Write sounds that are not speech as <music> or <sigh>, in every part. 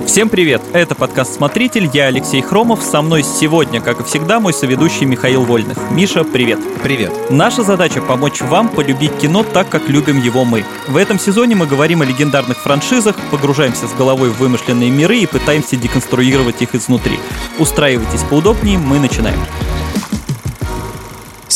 Всем привет! Это подкаст «Смотритель», я Алексей Хромов. Со мной сегодня, как и всегда, мой соведущий Михаил Вольных. Миша, привет! Привет! Наша задача — помочь вам полюбить кино так, как любим его мы. В этом сезоне мы говорим о легендарных франшизах, погружаемся с головой в вымышленные миры и пытаемся деконструировать их изнутри. Устраивайтесь поудобнее, мы начинаем.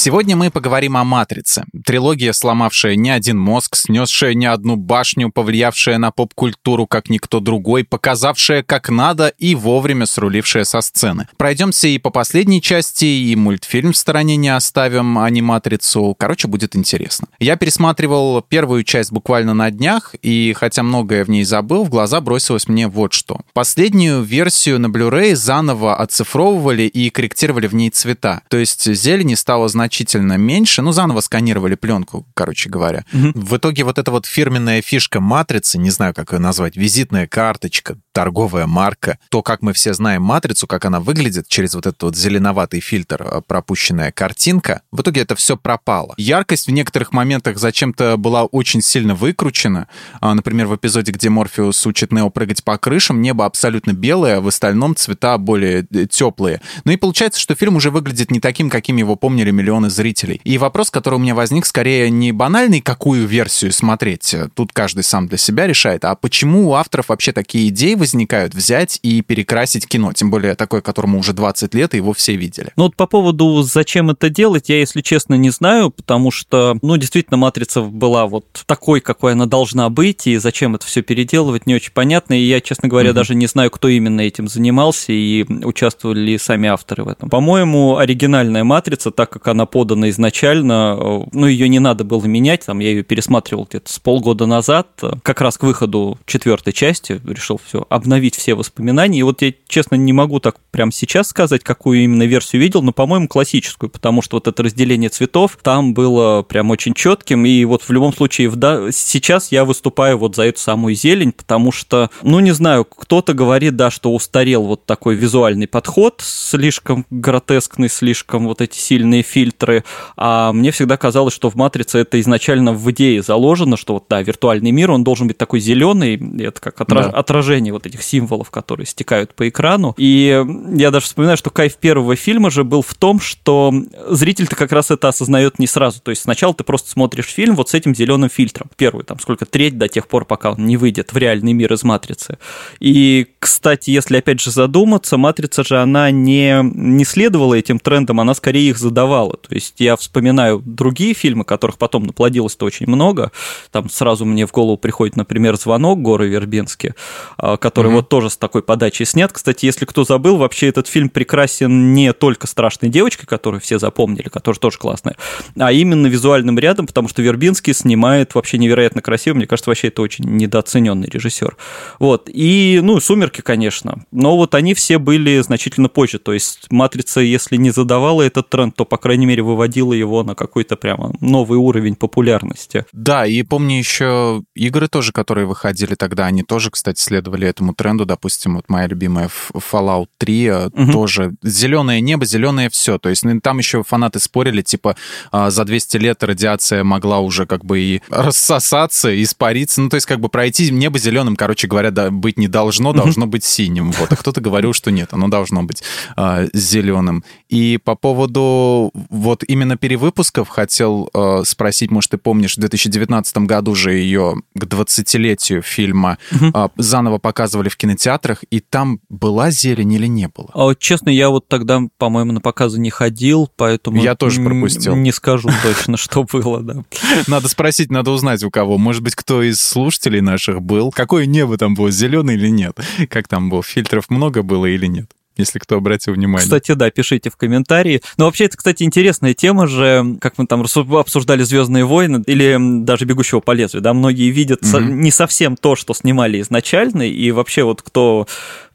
Сегодня мы поговорим о «Матрице». Трилогия, сломавшая не один мозг, снесшая не одну башню, повлиявшая на поп-культуру, как никто другой, показавшая как надо и вовремя срулившая со сцены. Пройдемся и по последней части, и мультфильм в стороне не оставим, а не «Матрицу». Короче, будет интересно. Я пересматривал первую часть буквально на днях, и хотя многое в ней забыл, в глаза бросилось мне вот что. Последнюю версию на Blu-ray заново оцифровывали и корректировали в ней цвета. То есть зелени стало значительно значительно меньше. Ну, заново сканировали пленку, короче говоря. Угу. В итоге вот эта вот фирменная фишка матрицы, не знаю, как ее назвать, визитная карточка, торговая марка, то, как мы все знаем матрицу, как она выглядит через вот этот вот зеленоватый фильтр, э, пропущенная картинка, в итоге это все пропало. Яркость в некоторых моментах зачем-то была очень сильно выкручена. А, например, в эпизоде, где Морфеус учит Нео прыгать по крышам, небо абсолютно белое, а в остальном цвета более э, теплые. Ну и получается, что фильм уже выглядит не таким, каким его помнили миллион миллионы зрителей. И вопрос, который у меня возник, скорее не банальный, какую версию смотреть, тут каждый сам для себя решает, а почему у авторов вообще такие идеи возникают взять и перекрасить кино, тем более такое, которому уже 20 лет, и его все видели. Ну вот по поводу, зачем это делать, я, если честно, не знаю, потому что, ну, действительно, «Матрица» была вот такой, какой она должна быть, и зачем это все переделывать, не очень понятно, и я, честно говоря, угу. даже не знаю, кто именно этим занимался и участвовали ли сами авторы в этом. По-моему, оригинальная «Матрица», так как она подана изначально, э, ну, ее не надо было менять, там, я ее пересматривал где-то с полгода назад, э, как раз к выходу четвертой части, решил все, обновить все воспоминания, и вот я, честно, не могу так прямо сейчас сказать, какую именно версию видел, но, по-моему, классическую, потому что вот это разделение цветов там было прям очень четким, и вот в любом случае в, сейчас я выступаю вот за эту самую зелень, потому что, ну, не знаю, кто-то говорит, да, что устарел вот такой визуальный подход, слишком гротескный, слишком вот эти сильные фильтры, фильтры, а мне всегда казалось, что в «Матрице» это изначально в идее заложено, что вот, да, виртуальный мир, он должен быть такой зеленый, это как отраж... да. отражение вот этих символов, которые стекают по экрану. И я даже вспоминаю, что кайф первого фильма же был в том, что зритель-то как раз это осознает не сразу. То есть сначала ты просто смотришь фильм вот с этим зеленым фильтром. Первый, там, сколько, треть до тех пор, пока он не выйдет в реальный мир из «Матрицы». И, кстати, если опять же задуматься, «Матрица» же, она не, не следовала этим трендам, она скорее их задавала. То есть я вспоминаю другие фильмы, которых потом наплодилось-то очень много. Там сразу мне в голову приходит, например, «Звонок» Горы Вербински, а, который mm-hmm. вот тоже с такой подачей снят. Кстати, если кто забыл, вообще этот фильм прекрасен не только «Страшной девочкой», которую все запомнили, которая тоже классная, а именно визуальным рядом, потому что Вербинский снимает вообще невероятно красиво. Мне кажется, вообще это очень недооцененный режиссер. Вот. И, ну, «Сумерки», конечно. Но вот они все были значительно позже. То есть «Матрица», если не задавала этот тренд, то, по крайней мере, мере, выводило его на какой-то прямо новый уровень популярности. Да, и помню еще игры тоже, которые выходили тогда, они тоже, кстати, следовали этому тренду. Допустим, вот моя любимая Fallout 3 угу. тоже зеленое небо, зеленое все. То есть ну, там еще фанаты спорили, типа, а, за 200 лет радиация могла уже как бы и рассосаться, испариться. Ну, то есть как бы пройти небо зеленым, короче говоря, да, быть не должно, должно быть синим. Вот. А кто-то говорил, что нет, оно должно быть а, зеленым. И по поводу вот именно перевыпусков хотел э, спросить, может, ты помнишь, в 2019 году же ее к 20-летию фильма угу. э, заново показывали в кинотеатрах, и там была зелень или не было? А вот честно, я вот тогда, по-моему, на показы не ходил, поэтому... Я тоже пропустил. Не скажу точно, что было, да. <laughs> Надо спросить, надо узнать у кого. Может быть, кто из слушателей наших был. Какое небо там было, зеленый или нет? Как там было, фильтров много было или нет? Если кто обратил внимание. Кстати, да, пишите в комментарии. Но вообще, это, кстати, интересная тема же, как мы там обсуждали «Звездные войны» или даже «Бегущего по лезвию», да, многие видят mm-hmm. не совсем то, что снимали изначально, и вообще вот кто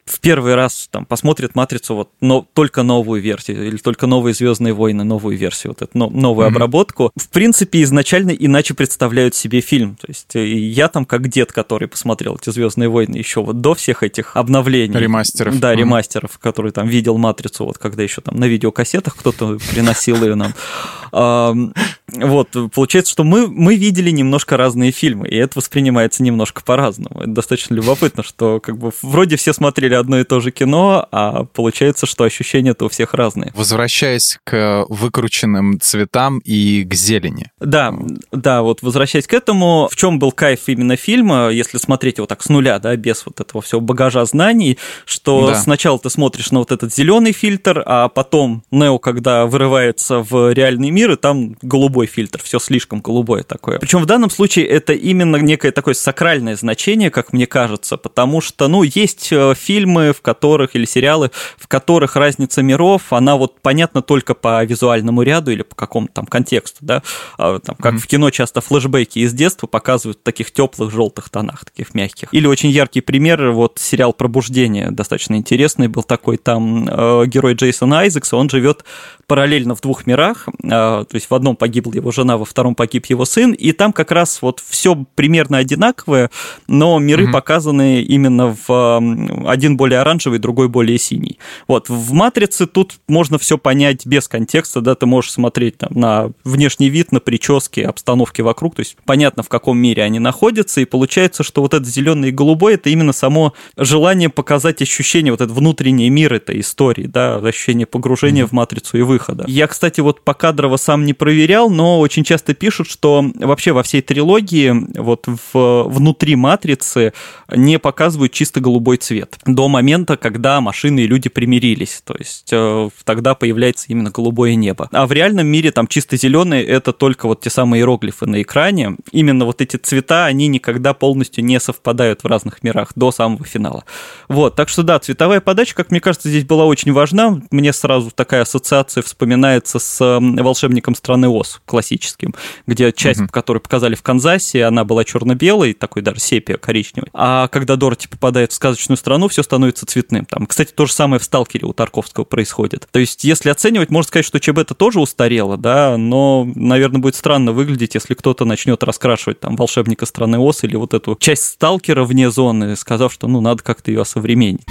в первый раз там посмотрит матрицу вот но только новую версию или только новые Звездные войны, новую версию, вот эту новую mm-hmm. обработку, в принципе изначально иначе представляют себе фильм. То есть э, я там как дед, который посмотрел эти Звездные войны еще вот до всех этих обновлений. Ремастеров. Да, mm-hmm. ремастеров, который там видел матрицу, вот когда еще там на видеокассетах кто-то приносил ее нам. Вот, получается, что мы, мы видели немножко разные фильмы, и это воспринимается немножко по-разному. Это достаточно любопытно, что как бы вроде все смотрели одно и то же кино, а получается, что ощущения-то у всех разные. Возвращаясь к выкрученным цветам и к зелени. Да, да, вот возвращаясь к этому, в чем был кайф именно фильма, если смотреть его так с нуля, да, без вот этого всего багажа знаний, что да. сначала ты смотришь на вот этот зеленый фильтр, а потом Нео, когда вырывается в реальный мир, и там голубой фильтр, все слишком голубое такое. Причем в данном случае это именно некое такое сакральное значение, как мне кажется, потому что, ну, есть э, фильмы, в которых, или сериалы, в которых разница миров, она вот понятна только по визуальному ряду или по какому-то там контексту, да, а, там, как mm-hmm. в кино часто флешбеки из детства показывают в таких теплых желтых тонах, таких мягких. Или очень яркий пример, вот сериал «Пробуждение», достаточно интересный был такой, там э, герой Джейсон Айзекс, он живет параллельно в двух мирах, э, то есть в одном погибла его жена, во втором погиб его сын, и там как раз вот все примерно одинаковое, но миры mm-hmm. показаны именно в один более оранжевый, другой более синий. Вот, в «Матрице» тут можно все понять без контекста, да, ты можешь смотреть там, на внешний вид, на прически, обстановки вокруг, то есть понятно, в каком мире они находятся, и получается, что вот это зеленый и голубой, это именно само желание показать ощущение, вот этот внутренний мир этой истории, да, ощущение погружения mm-hmm. в матрицу и выхода. Я, кстати, вот по кадрово сам не проверял, но очень часто пишут, что вообще во всей трилогии вот в, внутри матрицы не показывают чисто голубой цвет до момента, когда машины и люди примирились, то есть э, тогда появляется именно голубое небо. А в реальном мире там чисто зеленый это только вот те самые иероглифы на экране. Именно вот эти цвета, они никогда полностью не совпадают в разных мирах до самого финала. Вот, так что да, цветовая подача, как мне кажется, здесь была очень важна. Мне сразу такая ассоциация вспоминается с волшебником страны Оз классическим, где часть, угу. которую показали в Канзасе, она была черно-белой, такой даже сепия коричневый. А когда Дороти попадает в сказочную страну, все становится цветным. Там, кстати, то же самое в Сталкере у Тарковского происходит. То есть, если оценивать, можно сказать, что ЧБ это тоже устарело, да, но, наверное, будет странно выглядеть, если кто-то начнет раскрашивать там волшебника страны Оз или вот эту часть Сталкера вне зоны, сказав, что ну надо как-то ее осовременить.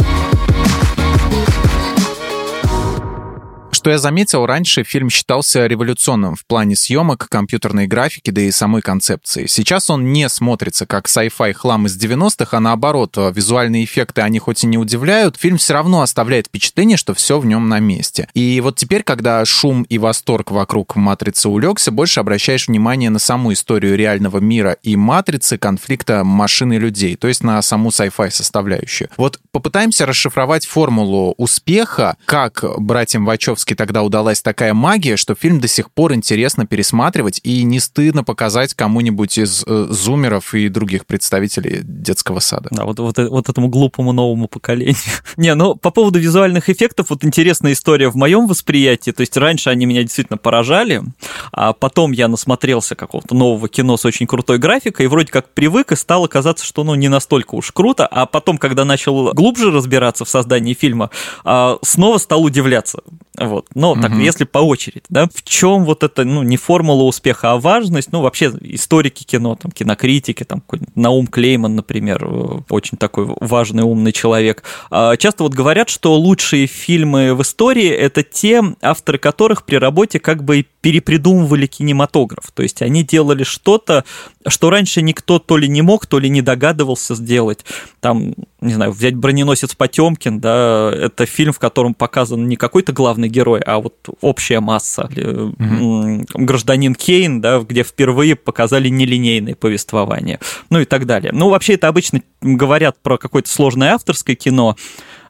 Что я заметил, раньше фильм считался революционным в плане съемок, компьютерной графики, да и самой концепции. Сейчас он не смотрится как sci-fi хлам из 90-х, а наоборот, визуальные эффекты, они хоть и не удивляют, фильм все равно оставляет впечатление, что все в нем на месте. И вот теперь, когда шум и восторг вокруг «Матрицы» улегся, больше обращаешь внимание на саму историю реального мира и «Матрицы» конфликта машин и людей, то есть на саму sci-fi составляющую. Вот попытаемся расшифровать формулу успеха, как братьям Вачовски все тогда удалась такая магия, что фильм до сих пор интересно пересматривать и не стыдно показать кому-нибудь из э, зумеров и других представителей детского сада. Да, вот, вот, вот этому глупому новому поколению. <laughs> не, ну по поводу визуальных эффектов, вот интересная история в моем восприятии. То есть раньше они меня действительно поражали, а потом я насмотрелся какого-то нового кино с очень крутой графикой, и вроде как привык, и стало казаться, что ну не настолько уж круто, а потом, когда начал глубже разбираться в создании фильма, а, снова стал удивляться. Вот. Но так, если по очереди, да, в чем вот это, ну, не формула успеха, а важность, ну, вообще историки кино, там, кинокритики, там, Наум Клейман, например, э, очень такой важный, умный человек, а, часто вот говорят, что лучшие фильмы в истории – это те, авторы которых при работе как бы перепридумывали кинематограф, то есть они делали что-то, что раньше никто то ли не мог, то ли не догадывался сделать. Там, не знаю, взять «Броненосец Потемкин», да, это фильм, в котором показан не какой-то главный герой, а вот общая масса. Mm-hmm. «Гражданин Кейн», да, где впервые показали нелинейное повествование, ну и так далее. Ну, вообще это обычно говорят про какое-то сложное авторское кино,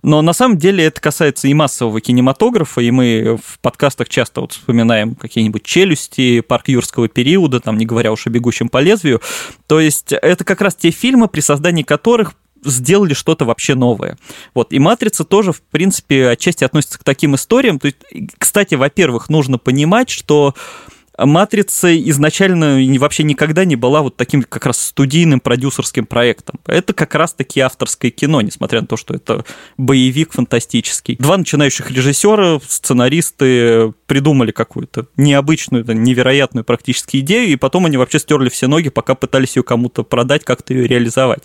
но на самом деле это касается и массового кинематографа, и мы в подкастах часто вот вспоминаем какие-нибудь челюсти, парк юрского периода, там не говоря уж о бегущем по лезвию. То есть это как раз те фильмы, при создании которых сделали что-то вообще новое. Вот. И «Матрица» тоже, в принципе, отчасти относится к таким историям. То есть, кстати, во-первых, нужно понимать, что «Матрица» изначально вообще никогда не была вот таким как раз студийным продюсерским проектом. Это как раз-таки авторское кино, несмотря на то, что это боевик фантастический. Два начинающих режиссера, сценаристы придумали какую-то необычную, невероятную практически идею, и потом они вообще стерли все ноги, пока пытались ее кому-то продать, как-то ее реализовать.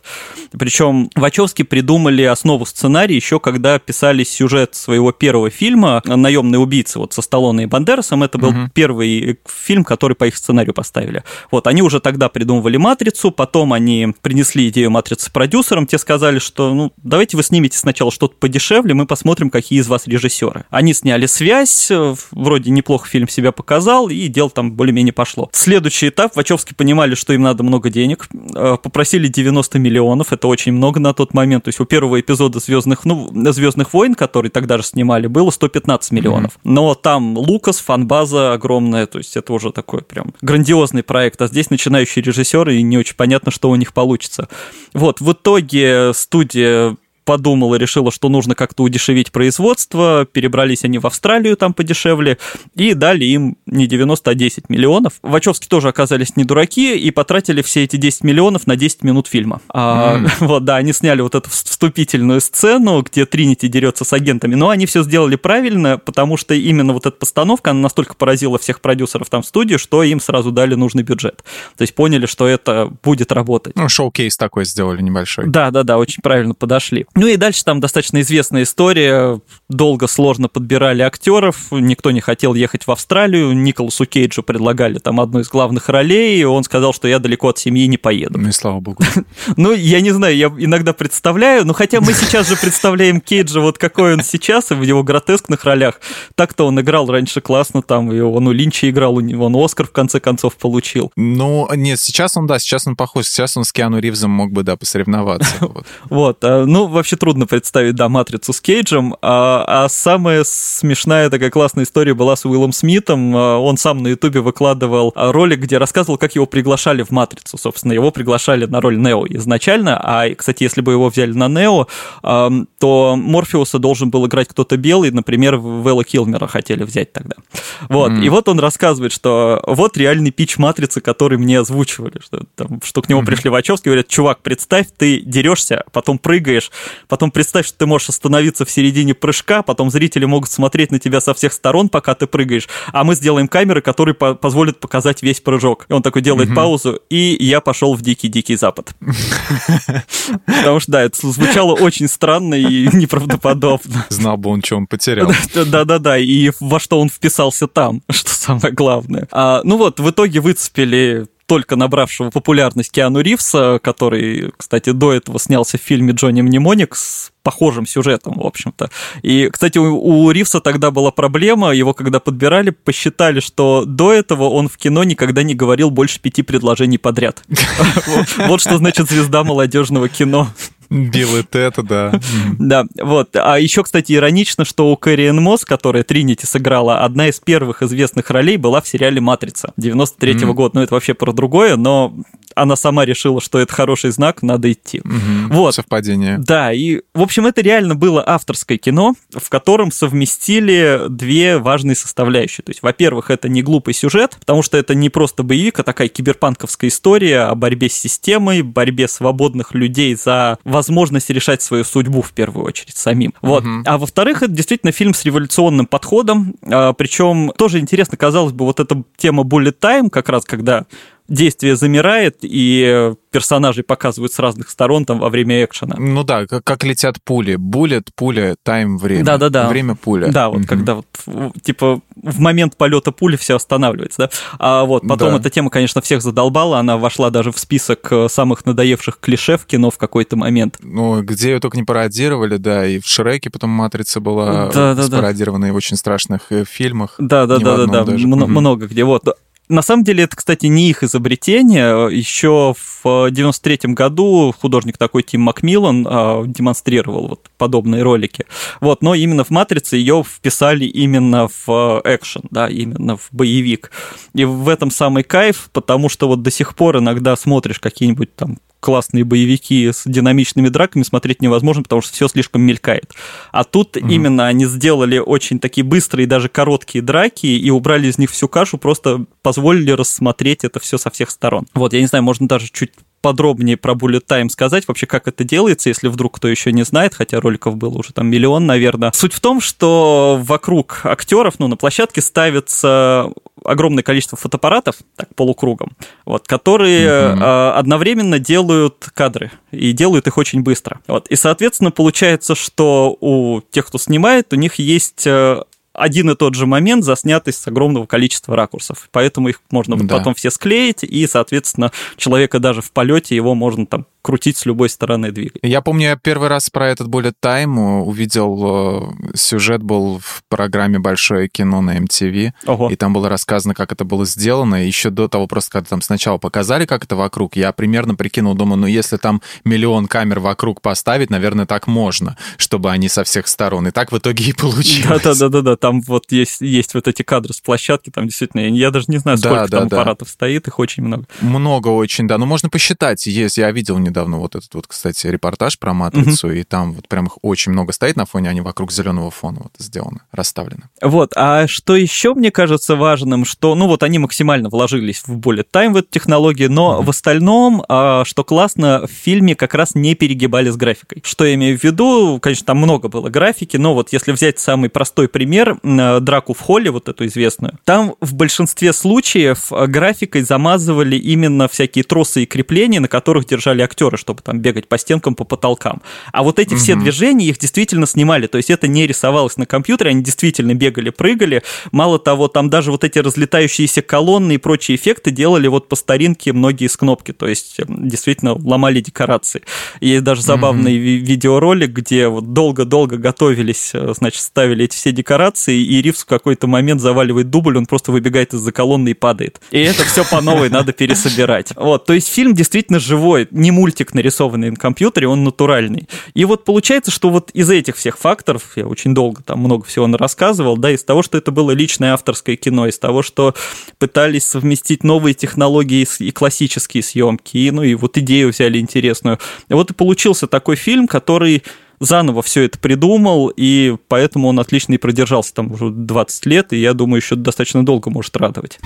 Причем Вачовски придумали основу сценария еще когда писали сюжет своего первого фильма «Наемные убийцы» вот со Сталлоне и Бандерасом. Это был угу. первый фильм, который по их сценарию поставили. Вот, они уже тогда придумывали «Матрицу», потом они принесли идею «Матрицы» продюсерам, те сказали, что, ну, давайте вы снимете сначала что-то подешевле, мы посмотрим, какие из вас режиссеры. Они сняли «Связь», вроде неплохо фильм себя показал, и дело там более-менее пошло. Следующий этап, Вачовски понимали, что им надо много денег, э, попросили 90 миллионов, это очень много на тот момент, то есть у первого эпизода «Звездных, ну, Звездных войн», который тогда же снимали, было 115 миллионов. Но там Лукас, фанбаза огромная, то есть это уже такой прям грандиозный проект, а здесь начинающие режиссеры, и не очень понятно, что у них получится. Вот, в итоге студия подумала, решила, что нужно как-то удешевить производство, перебрались они в Австралию там подешевле, и дали им не 90, а 10 миллионов. Вачовски тоже оказались не дураки и потратили все эти 10 миллионов на 10 минут фильма. А, <laughs> вот, да, они сняли вот эту вступительную сцену, где Тринити дерется с агентами, но они все сделали правильно, потому что именно вот эта постановка, она настолько поразила всех продюсеров там в студии, что им сразу дали нужный бюджет. То есть поняли, что это будет работать. Ну, шоу-кейс такой сделали небольшой. Да, да, да, очень правильно подошли. Ну и дальше там достаточно известная история. Долго, сложно подбирали актеров, никто не хотел ехать в Австралию. Николасу Кейджу предлагали там одну из главных ролей, и он сказал, что я далеко от семьи не поеду. Ну и слава богу. <laughs> Ну, я не знаю, я иногда представляю, но хотя мы сейчас же представляем Кейджа вот какой он сейчас, и в его гротескных ролях. Так-то он играл раньше классно, там, и он у Линча играл, у него он Оскар в конце концов получил. Ну, нет, сейчас он, да, сейчас он похож, сейчас он с Киану Ривзом мог бы, да, посоревноваться. <laughs> Вот, а, ну, вообще трудно представить, да, «Матрицу» с Кейджем, а, а самая смешная такая классная история была с Уиллом Смитом. А, он сам на Ютубе выкладывал ролик, где рассказывал, как его приглашали в «Матрицу». Собственно, его приглашали на роль Нео изначально, а, кстати, если бы его взяли на Нео, то Морфеуса должен был играть кто-то белый, например, Вэлла Килмера хотели взять тогда. Вот, mm. и вот он рассказывает, что вот реальный пич «Матрицы», который мне озвучивали, что, там, что к нему mm-hmm. пришли Вачовски, говорят, чувак, представь, ты дерешься, потом прыгаешь, потом представь, что ты можешь остановиться в середине прыжка, потом зрители могут смотреть на тебя со всех сторон, пока ты прыгаешь, а мы сделаем камеры, которые по позволят показать весь прыжок. И он такой делает mm-hmm. паузу, и я пошел в дикий-дикий запад. Потому что, да, это звучало очень странно и <laughs> неправдоподобно. Знал бы он, что он потерял. <laughs> Да-да-да, и во что он вписался там, что самое главное. А, ну вот, в итоге выцепили только набравшего популярность Киану Ривса, который, кстати, до этого снялся в фильме «Джонни Мнемоник» с похожим сюжетом, в общем-то. И, кстати, у, у Ривса тогда была проблема, его когда подбирали, посчитали, что до этого он в кино никогда не говорил больше пяти предложений подряд. <laughs> Вот что значит звезда молодежного кино. И Тета, да. <laughs> Да, вот. А еще, кстати, иронично, что у Кэрриэн Мосс, которая Тринити сыграла, одна из первых известных ролей была в сериале «Матрица» 93-го года. Ну, это вообще про другое, но она сама решила, что это хороший знак, надо идти. Угу, вот. Совпадение. Да, и, в общем, это реально было авторское кино, в котором совместили две важные составляющие. То есть, во-первых, это не глупый сюжет, потому что это не просто боевик, а такая киберпанковская история о борьбе с системой, борьбе свободных людей за возможность решать свою судьбу в первую очередь самим. Вот. Угу. А во-вторых, это действительно фильм с революционным подходом, а, причем тоже интересно, казалось бы, вот эта тема bullet time, как раз когда действие замирает, и персонажей показывают с разных сторон там во время экшена. Ну да, как, как летят пули. Буллет, пуля, тайм, время. Да-да-да. Время пуля. Да, вот угу. когда вот, типа, в момент полета пули все останавливается, да. А вот потом да. эта тема, конечно, всех задолбала, она вошла даже в список э, самых надоевших клише в кино в какой-то момент. Ну, где ее только не пародировали, да, и в Шреке потом «Матрица» была да, да, спародирована да. и в очень страшных э, фильмах. Да-да-да-да, да, много где. Вот на самом деле это, кстати, не их изобретение. Еще в 93 году художник такой Тим Макмиллан а, демонстрировал вот подобные ролики. Вот, но именно в «Матрице» ее вписали именно в экшен, да, именно в боевик. И в этом самый кайф, потому что вот до сих пор иногда смотришь какие-нибудь там классные боевики с динамичными драками смотреть невозможно, потому что все слишком мелькает. А тут угу. именно они сделали очень такие быстрые, даже короткие драки и убрали из них всю кашу, просто позволили рассмотреть это все со всех сторон. Вот, я не знаю, можно даже чуть подробнее про Bullet Time сказать, вообще как это делается, если вдруг кто еще не знает, хотя роликов было уже там миллион, наверное. Суть в том, что вокруг актеров, ну, на площадке ставится огромное количество фотоаппаратов, так, полукругом, вот, которые mm-hmm. одновременно делают кадры, и делают их очень быстро. Вот, и, соответственно, получается, что у тех, кто снимает, у них есть э, один и тот же момент, заснятый с огромного количества ракурсов. Поэтому их можно да. потом все склеить, и, соответственно, человека даже в полете его можно там крутить с любой стороны двигать. Я помню, я первый раз про этот Bullet Time увидел, э, сюжет был в программе «Большое кино» на MTV, Ого. и там было рассказано, как это было сделано. Еще до того, просто когда там сначала показали, как это вокруг, я примерно прикинул, думаю, ну если там миллион камер вокруг поставить, наверное, так можно, чтобы они со всех сторон. И так в итоге и получилось. Да-да-да, там вот есть, есть вот эти кадры с площадки, там действительно, я даже не знаю, сколько да, там да, аппаратов да. стоит, их очень много. Много очень, да. Ну, можно посчитать. Есть, я видел недавно недавно вот этот вот, кстати, репортаж про матрицу, mm-hmm. и там вот прям их очень много стоит на фоне, они вокруг зеленого фона вот сделаны, расставлены. Вот, а что еще мне кажется важным, что, ну вот они максимально вложились в более тайм в эту технологию, но mm-hmm. в остальном, а, что классно, в фильме как раз не перегибали с графикой. Что я имею в виду? Конечно, там много было графики, но вот если взять самый простой пример, драку в холле, вот эту известную, там в большинстве случаев графикой замазывали именно всякие тросы и крепления, на которых держали актеры актеры, чтобы там бегать по стенкам, по потолкам. А вот эти угу. все движения их действительно снимали, то есть это не рисовалось на компьютере, они действительно бегали, прыгали. Мало того, там даже вот эти разлетающиеся колонны и прочие эффекты делали вот по старинке многие с кнопки, то есть эм, действительно ломали декорации. Есть даже забавный ви- видеоролик, где вот долго-долго готовились, э, значит, ставили эти все декорации, и Ривз в какой-то момент заваливает дубль, он просто выбегает из-за колонны и падает. И это все по новой надо пересобирать. Вот, то есть фильм действительно живой, не мультик мультик, нарисованный на компьютере, он натуральный. И вот получается, что вот из этих всех факторов, я очень долго там много всего рассказывал, да, из того, что это было личное авторское кино, из того, что пытались совместить новые технологии и классические съемки, и, ну и вот идею взяли интересную. И вот и получился такой фильм, который заново все это придумал, и поэтому он отлично и продержался там уже 20 лет, и я думаю, еще достаточно долго может радовать.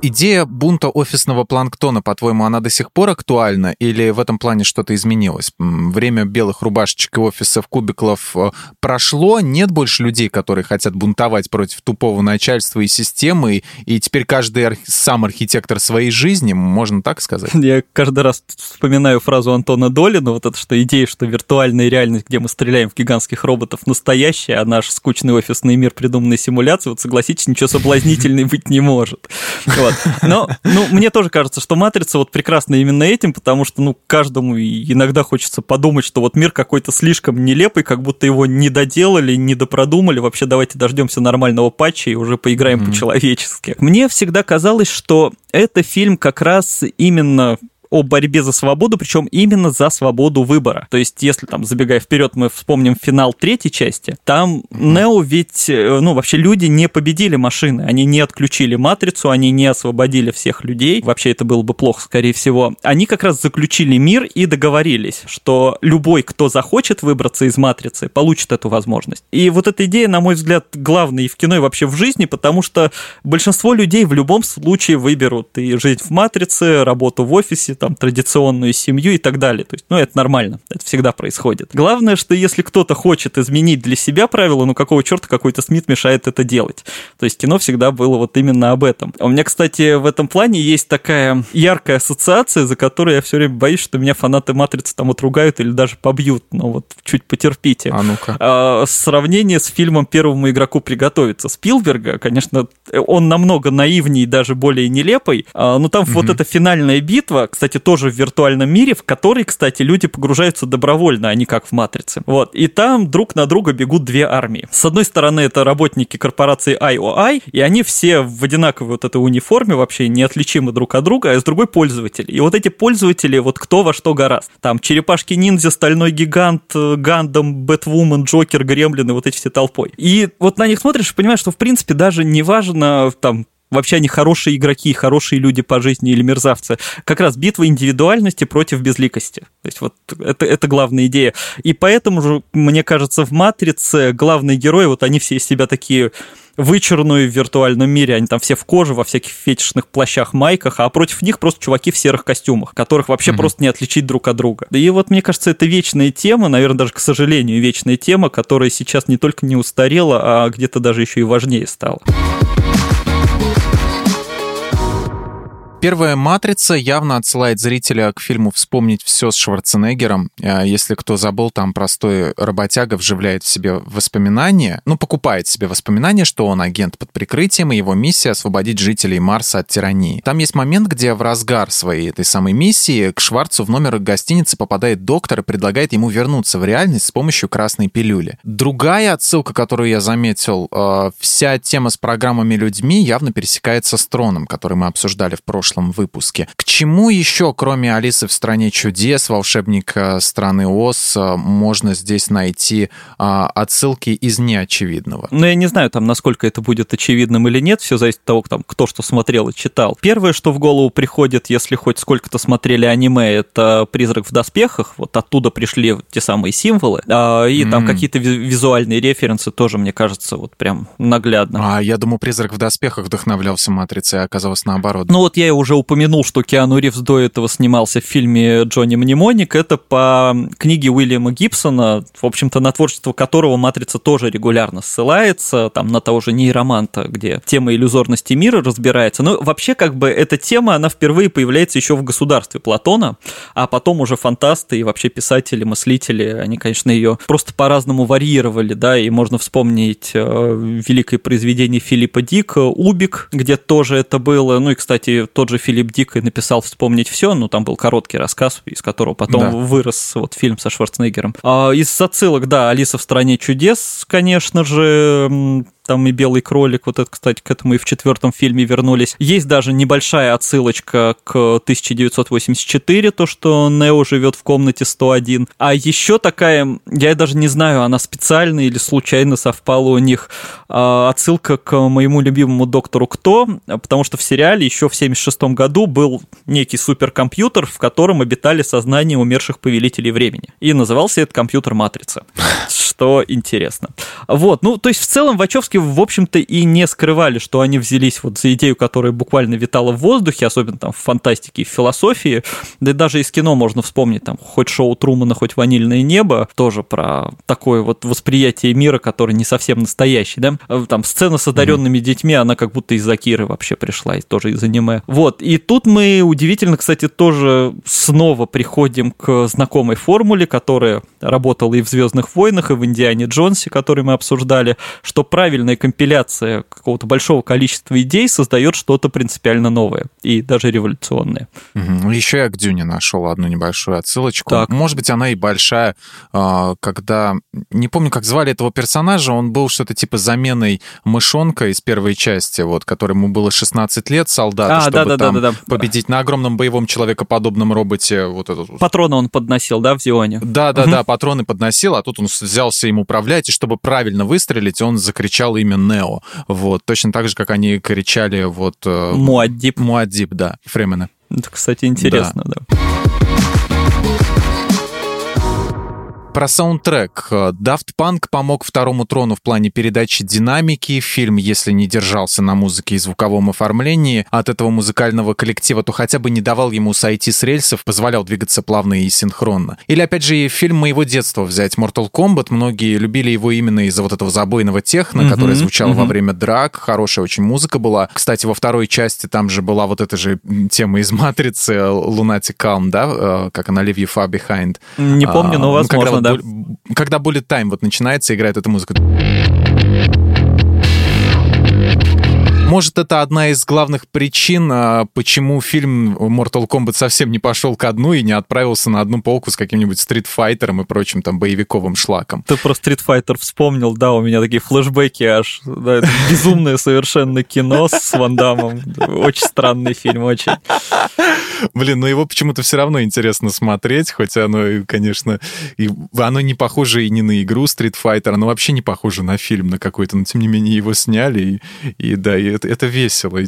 Идея бунта офисного планктона, по-твоему, она до сих пор актуальна или в этом плане что-то изменилось? Время белых рубашечек и офисов кубиклов э, прошло, нет больше людей, которые хотят бунтовать против тупого начальства и системы, и теперь каждый арх... сам архитектор своей жизни, можно так сказать? Я каждый раз вспоминаю фразу Антона Долина, вот это что идея, что виртуальная реальность, где мы стреляем в гигантских роботов, настоящая, а наш скучный офисный мир придуманный симуляцией, вот согласитесь, ничего соблазнительной быть не может. <laughs> Вот. Но ну, мне тоже кажется, что «Матрица» вот прекрасна именно этим, потому что, ну, каждому иногда хочется подумать, что вот мир какой-то слишком нелепый, как будто его не доделали, не допродумали. Вообще давайте дождемся нормального патча и уже поиграем mm-hmm. по-человечески. Мне всегда казалось, что это фильм как раз именно о борьбе за свободу, причем именно за свободу выбора. То есть, если там, забегая вперед, мы вспомним финал третьей части, там Нео ведь, э, ну, вообще люди не победили машины, они не отключили матрицу, они не освободили всех людей, вообще это было бы плохо, скорее всего. Они как раз заключили мир и договорились, что любой, кто захочет выбраться из матрицы, получит эту возможность. И вот эта идея, на мой взгляд, главная и в кино, и вообще в жизни, потому что большинство людей в любом случае выберут и жить в матрице, работу в офисе, там, традиционную семью и так далее. То есть, ну, это нормально, это всегда происходит. Главное, что если кто-то хочет изменить для себя правила, ну, какого черта какой-то Смит мешает это делать? То есть, кино всегда было вот именно об этом. У меня, кстати, в этом плане есть такая яркая ассоциация, за которую я все время боюсь, что меня фанаты «Матрицы» там отругают или даже побьют, но вот чуть потерпите. А ну-ка. А, сравнение с фильмом «Первому игроку приготовиться» Спилберга, конечно, он намного наивнее и даже более нелепый, а, но там угу. вот эта финальная битва, кстати, кстати, тоже в виртуальном мире, в который, кстати, люди погружаются добровольно, а не как в «Матрице». Вот. И там друг на друга бегут две армии. С одной стороны, это работники корпорации IOI, и они все в одинаковой вот этой униформе, вообще неотличимы друг от друга, а с другой пользователи. И вот эти пользователи, вот кто во что гораст. Там черепашки-ниндзя, стальной гигант, Гандам, Бэтвумен, Джокер, Гремлины, вот эти все толпой. И вот на них смотришь и понимаешь, что в принципе даже не важно там вообще они хорошие игроки, хорошие люди по жизни или мерзавцы. Как раз битва индивидуальности против безликости. То есть вот это, это главная идея. И поэтому же, мне кажется, в «Матрице» главные герои, вот они все из себя такие вычурную в виртуальном мире, они там все в коже, во всяких фетишных плащах, майках, а против них просто чуваки в серых костюмах, которых вообще mm-hmm. просто не отличить друг от друга. И вот мне кажется, это вечная тема, наверное, даже, к сожалению, вечная тема, которая сейчас не только не устарела, а где-то даже еще и важнее стала. Первая «Матрица» явно отсылает зрителя к фильму «Вспомнить все» с Шварценеггером. А, если кто забыл, там простой работяга вживляет в себе воспоминания, ну, покупает себе воспоминания, что он агент под прикрытием, и его миссия — освободить жителей Марса от тирании. Там есть момент, где в разгар своей этой самой миссии к Шварцу в номер гостиницы попадает доктор и предлагает ему вернуться в реальность с помощью красной пилюли. Другая отсылка, которую я заметил, а, вся тема с программами людьми явно пересекается с Троном, который мы обсуждали в прошлом прошлом выпуске. К чему еще, кроме Алисы в стране чудес, волшебника страны Оз, э, можно здесь найти а, отсылки из неочевидного? Ну, я не знаю, там, насколько это будет очевидным или нет, все зависит от того, там, кто что смотрел и читал. Первое, что в голову приходит, если хоть сколько-то смотрели аниме, это «Призрак в доспехах», вот оттуда пришли те самые символы, а, и mm. там какие-то визуальные референсы тоже, мне кажется, вот прям наглядно. А я думаю, «Призрак в доспехах» вдохновлялся «Матрицей», а оказалось наоборот. Ну вот я его уже упомянул, что Киану Ривз до этого снимался в фильме «Джонни Мнемоник». Это по книге Уильяма Гибсона, в общем-то, на творчество которого «Матрица» тоже регулярно ссылается, там, на того же нейроманта, где тема иллюзорности мира разбирается. Но вообще, как бы, эта тема, она впервые появляется еще в «Государстве» Платона, а потом уже фантасты и вообще писатели, мыслители, они, конечно, ее просто по-разному варьировали, да, и можно вспомнить э, великое произведение Филиппа Дика «Убик», где тоже это было, ну и, кстати, тот же Филипп Дик и написал «Вспомнить все», ну, там был короткий рассказ, из которого потом да. вырос вот фильм со Шварценеггером. А из отсылок, да, «Алиса в стране чудес», конечно же, там и белый кролик, вот это, кстати, к этому и в четвертом фильме вернулись. Есть даже небольшая отсылочка к 1984, то, что Нео живет в комнате 101. А еще такая, я даже не знаю, она специально или случайно совпала у них, а, отсылка к моему любимому доктору Кто, потому что в сериале еще в 76 году был некий суперкомпьютер, в котором обитали сознания умерших повелителей времени. И назывался этот компьютер Матрица, <laughs> что интересно. Вот, ну, то есть в целом Вачовский в общем-то, и не скрывали, что они взялись вот за идею, которая буквально витала в воздухе, особенно там в фантастике и в философии. Да и даже из кино можно вспомнить, там, хоть шоу Трумана, хоть «Ванильное небо», тоже про такое вот восприятие мира, который не совсем настоящий, да. Там сцена с одаренными mm-hmm. детьми, она как будто из Акиры вообще пришла, и тоже из аниме. Вот, и тут мы удивительно, кстати, тоже снова приходим к знакомой формуле, которая работала и в «Звездных войнах», и в «Индиане Джонсе», который мы обсуждали, что правильно правильная компиляция какого-то большого количества идей создает что-то принципиально новое и даже революционное. Угу. Еще я к Дюне нашел одну небольшую отсылочку. Так. Может быть, она и большая, а, когда... Не помню, как звали этого персонажа, он был что-то типа заменой мышонка из первой части, вот, которому было 16 лет, солдата, а, чтобы да, да, там да, да, да. победить на огромном боевом человекоподобном роботе вот этот... Патроны он подносил, да, в Зионе? Да-да-да, патроны подносил, а тут он взялся им управлять, и чтобы правильно выстрелить, он закричал имя Нео. Вот. Точно так же, как они кричали вот... Э, Муаддиб. Муаддиб, да, Фремена. Это, кстати, интересно, да. да. Про саундтрек. Daft Punk помог второму трону в плане передачи динамики. Фильм, если не держался на музыке и звуковом оформлении от этого музыкального коллектива, то хотя бы не давал ему сойти с рельсов, позволял двигаться плавно и синхронно. Или, опять же, фильм моего детства взять Mortal Kombat. Многие любили его именно из-за вот этого забойного техно, mm-hmm, который звучал mm-hmm. во время драк. Хорошая очень музыка была. Кстати, во второй части там же была вот эта же тема из «Матрицы» Lunatic Calm, да? Э, как она Leave You Far Behind. Не помню, а, но возможно, да да. Когда Bullet Time вот начинается, играет эта музыка. Может, это одна из главных причин, а, почему фильм Mortal Kombat совсем не пошел ко дну и не отправился на одну полку с каким-нибудь Fighter и прочим там боевиковым шлаком. Ты про Fighter вспомнил, да, у меня такие флешбеки аж. Да, это безумное совершенно кино с Ван Дамом. Очень странный фильм, очень. Блин, но его почему-то все равно интересно смотреть, хоть оно, конечно, и, оно не похоже и не на игру Street Fighter, оно вообще не похоже на фильм на какой-то, но тем не менее его сняли, и, и да, и это, это весело.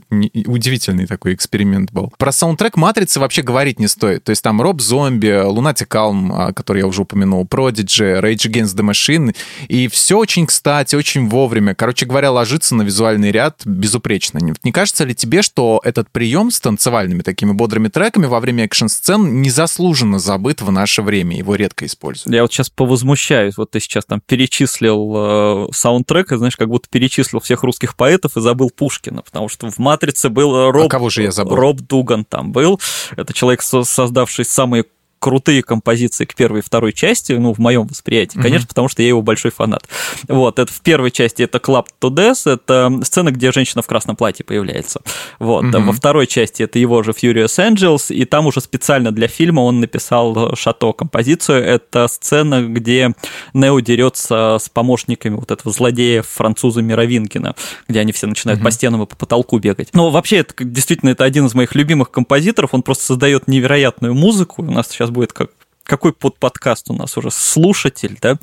Удивительный такой эксперимент был. Про саундтрек «Матрицы» вообще говорить не стоит. То есть там Роб Зомби, Лунатик Калм, а, который я уже упомянул, Prodigy, Rage Against the Machine. И все очень кстати, очень вовремя. Короче говоря, ложится на визуальный ряд безупречно. Не кажется ли тебе, что этот прием с танцевальными такими бодрыми треками саундтреками во время экшн-сцен незаслуженно забыт в наше время, его редко используют. Я вот сейчас повозмущаюсь, вот ты сейчас там перечислил э, саундтрек, и, знаешь, как будто перечислил всех русских поэтов и забыл Пушкина, потому что в «Матрице» был Роб... А кого же я забыл? Роб Дуган там был, это человек, создавший самые крутые композиции к первой и второй части, ну, в моем восприятии, mm-hmm. конечно, потому что я его большой фанат. Вот, это в первой части это Club to Death, это сцена, где женщина в красном платье появляется. Вот, mm-hmm. во второй части это его же Furious Angels, и там уже специально для фильма он написал Шато композицию. Это сцена, где Нео дерется с помощниками вот этого злодея француза Мировинкина, где они все начинают mm-hmm. по стенам и по потолку бегать. Но вообще, это действительно это один из моих любимых композиторов, он просто создает невероятную музыку. У нас сейчас сейчас будет как какой под подкаст у нас уже слушатель, да?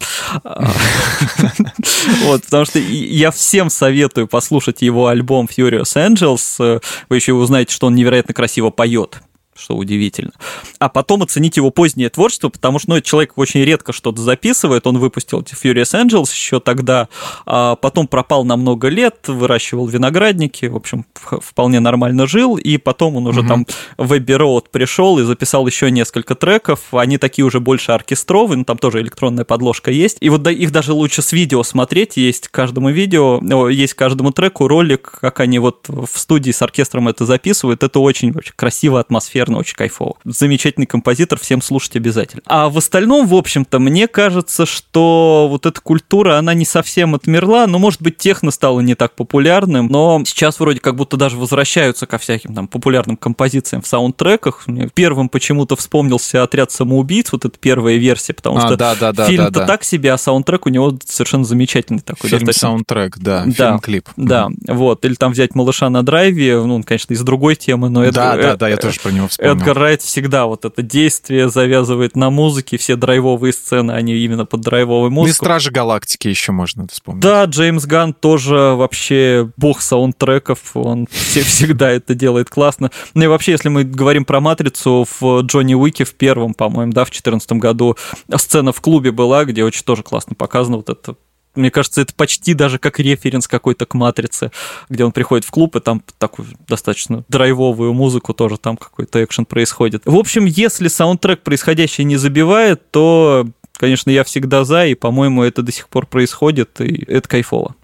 Вот, потому что я всем советую послушать его альбом Furious Angels. Вы еще узнаете, что он невероятно красиво поет что удивительно. А потом оценить его позднее творчество, потому что ну, человек очень редко что-то записывает. Он выпустил Furious Angels еще тогда, а потом пропал на много лет, выращивал виноградники, в общем, вполне нормально жил, и потом он уже угу. там в Abbey Road пришел и записал еще несколько треков. Они такие уже больше оркестровые, но там тоже электронная подложка есть. И вот их даже лучше с видео смотреть. Есть каждому видео, есть каждому треку ролик, как они вот в студии с оркестром это записывают. Это очень, очень красиво, атмосферно наверное, очень кайфово. Замечательный композитор, всем слушать обязательно. А в остальном, в общем-то, мне кажется, что вот эта культура, она не совсем отмерла, но, может быть, техно стало не так популярным, но сейчас вроде как будто даже возвращаются ко всяким там популярным композициям в саундтреках. Мне первым почему-то вспомнился «Отряд самоубийц», вот эта первая версия, потому а, что да, да, да, фильм-то да, да. так себе, а саундтрек у него совершенно замечательный такой. Фильм-саундтрек, да, да, фильм-клип. Да, вот. Или там взять «Малыша на драйве», ну, он, конечно, из другой темы, но это... Да, да, да, я тоже про него вспомнил. Эдгар Райт всегда вот это действие завязывает на музыке, все драйвовые сцены, они именно под музыку. Ну и Стражи Галактики еще можно вспомнить. Да, Джеймс Ганн тоже вообще бог саундтреков, он все, <laughs> всегда это делает классно. Ну и вообще, если мы говорим про Матрицу, в Джонни Уике в первом, по-моему, да, в 2014 году сцена в клубе была, где очень тоже классно показано вот это мне кажется, это почти даже как референс какой-то к «Матрице», где он приходит в клуб, и там такую достаточно драйвовую музыку тоже там какой-то экшен происходит. В общем, если саундтрек происходящее не забивает, то, конечно, я всегда за, и, по-моему, это до сих пор происходит, и это кайфово.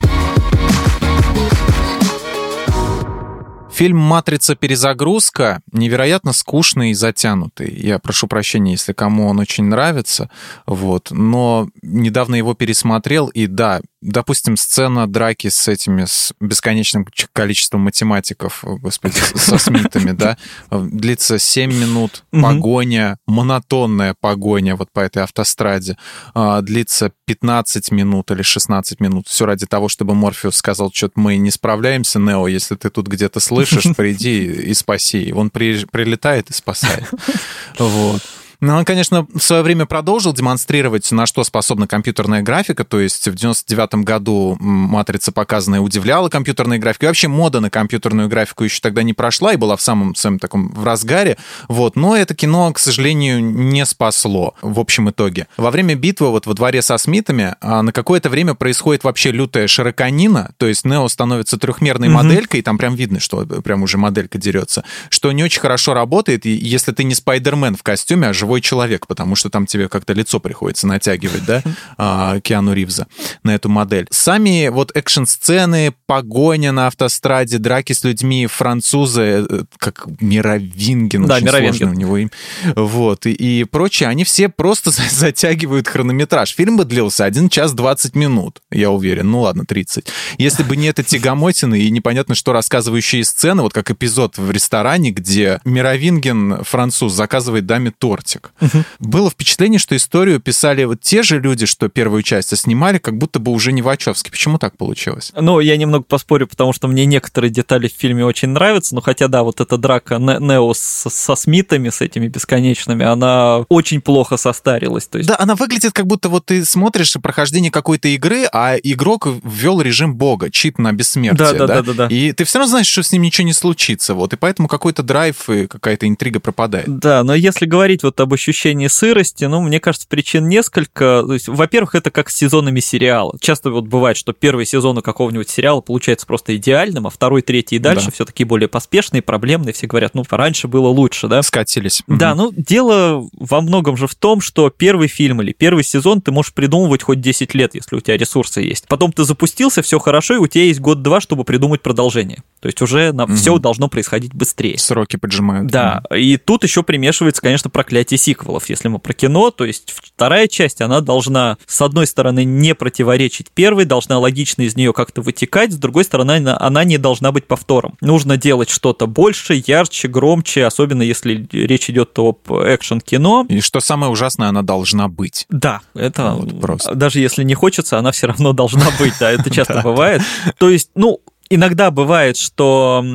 Фильм «Матрица. Перезагрузка» невероятно скучный и затянутый. Я прошу прощения, если кому он очень нравится, вот. Но недавно его пересмотрел, и да, допустим, сцена драки с этими, с бесконечным количеством математиков, господи, со Смитами, да, длится 7 минут, погоня, монотонная погоня вот по этой автостраде, а, длится 15 минут или 16 минут, все ради того, чтобы Морфеус сказал, что-то мы не справляемся, Нео, если ты тут где-то слышишь, приди и спаси. Он при, прилетает и спасает. <laughs> Вот. Ну, он, конечно, в свое время продолжил демонстрировать, на что способна компьютерная графика. То есть в 99 году «Матрица» показанная удивляла компьютерной графикой. И вообще мода на компьютерную графику еще тогда не прошла и была в самом своем таком в разгаре. Вот. Но это кино, к сожалению, не спасло в общем итоге. Во время битвы вот во дворе со Смитами а, на какое-то время происходит вообще лютая широконина. То есть Нео становится трехмерной mm-hmm. моделькой, и там прям видно, что прям уже моделька дерется. Что не очень хорошо работает. И если ты не Спайдермен в костюме, а живой живой человек, потому что там тебе как-то лицо приходится натягивать, да, <laughs> а, Киану Ривза на эту модель. Сами вот экшн-сцены, погоня на автостраде, драки с людьми, французы, э, как Мировингин, да, очень Мировингин. у него им, вот, и, и прочее, они все просто <laughs> затягивают хронометраж. Фильм бы длился 1 час 20 минут, я уверен, ну ладно, 30. Если бы не это тягомотины и непонятно что рассказывающие сцены, вот как эпизод в ресторане, где Мировинген, француз, заказывает даме тортик, так. Угу. Было впечатление, что историю писали вот те же люди, что первую часть, а снимали как будто бы уже не Вачовски. Почему так получилось? Ну, я немного поспорю, потому что мне некоторые детали в фильме очень нравятся, но хотя, да, вот эта драка Нео со Смитами, с этими бесконечными, она очень плохо состарилась. То есть... Да, она выглядит как будто вот ты смотришь прохождение какой-то игры, а игрок ввел режим бога, чит на бессмертие. Да, да, да, да, да. И ты все равно знаешь, что с ним ничего не случится, вот, и поэтому какой-то драйв и какая-то интрига пропадает. Да, но если говорить вот об ощущении сырости, ну, мне кажется, причин несколько. То есть, во-первых, это как с сезонами сериала. Часто вот бывает, что первый сезон у какого-нибудь сериала получается просто идеальным, а второй, третий и дальше да. все такие более поспешные, проблемные. Все говорят, ну, раньше было лучше, да? Скатились. Да, ну, дело во многом же в том, что первый фильм или первый сезон ты можешь придумывать хоть 10 лет, если у тебя ресурсы есть. Потом ты запустился, все хорошо, и у тебя есть год-два, чтобы придумать продолжение. То есть уже на угу. все должно происходить быстрее. Сроки поджимают. Да, и тут еще примешивается, конечно, проклятие сиквелов. Если мы про кино, то есть вторая часть, она должна, с одной стороны, не противоречить первой, должна логично из нее как-то вытекать, с другой стороны, она не должна быть повтором. Нужно делать что-то больше, ярче, громче, особенно если речь идет об экшен-кино. И что самое ужасное, она должна быть. Да, это вот просто. даже если не хочется, она все равно должна быть, да, это <laughs> часто бывает. То есть, ну, Иногда бывает, что,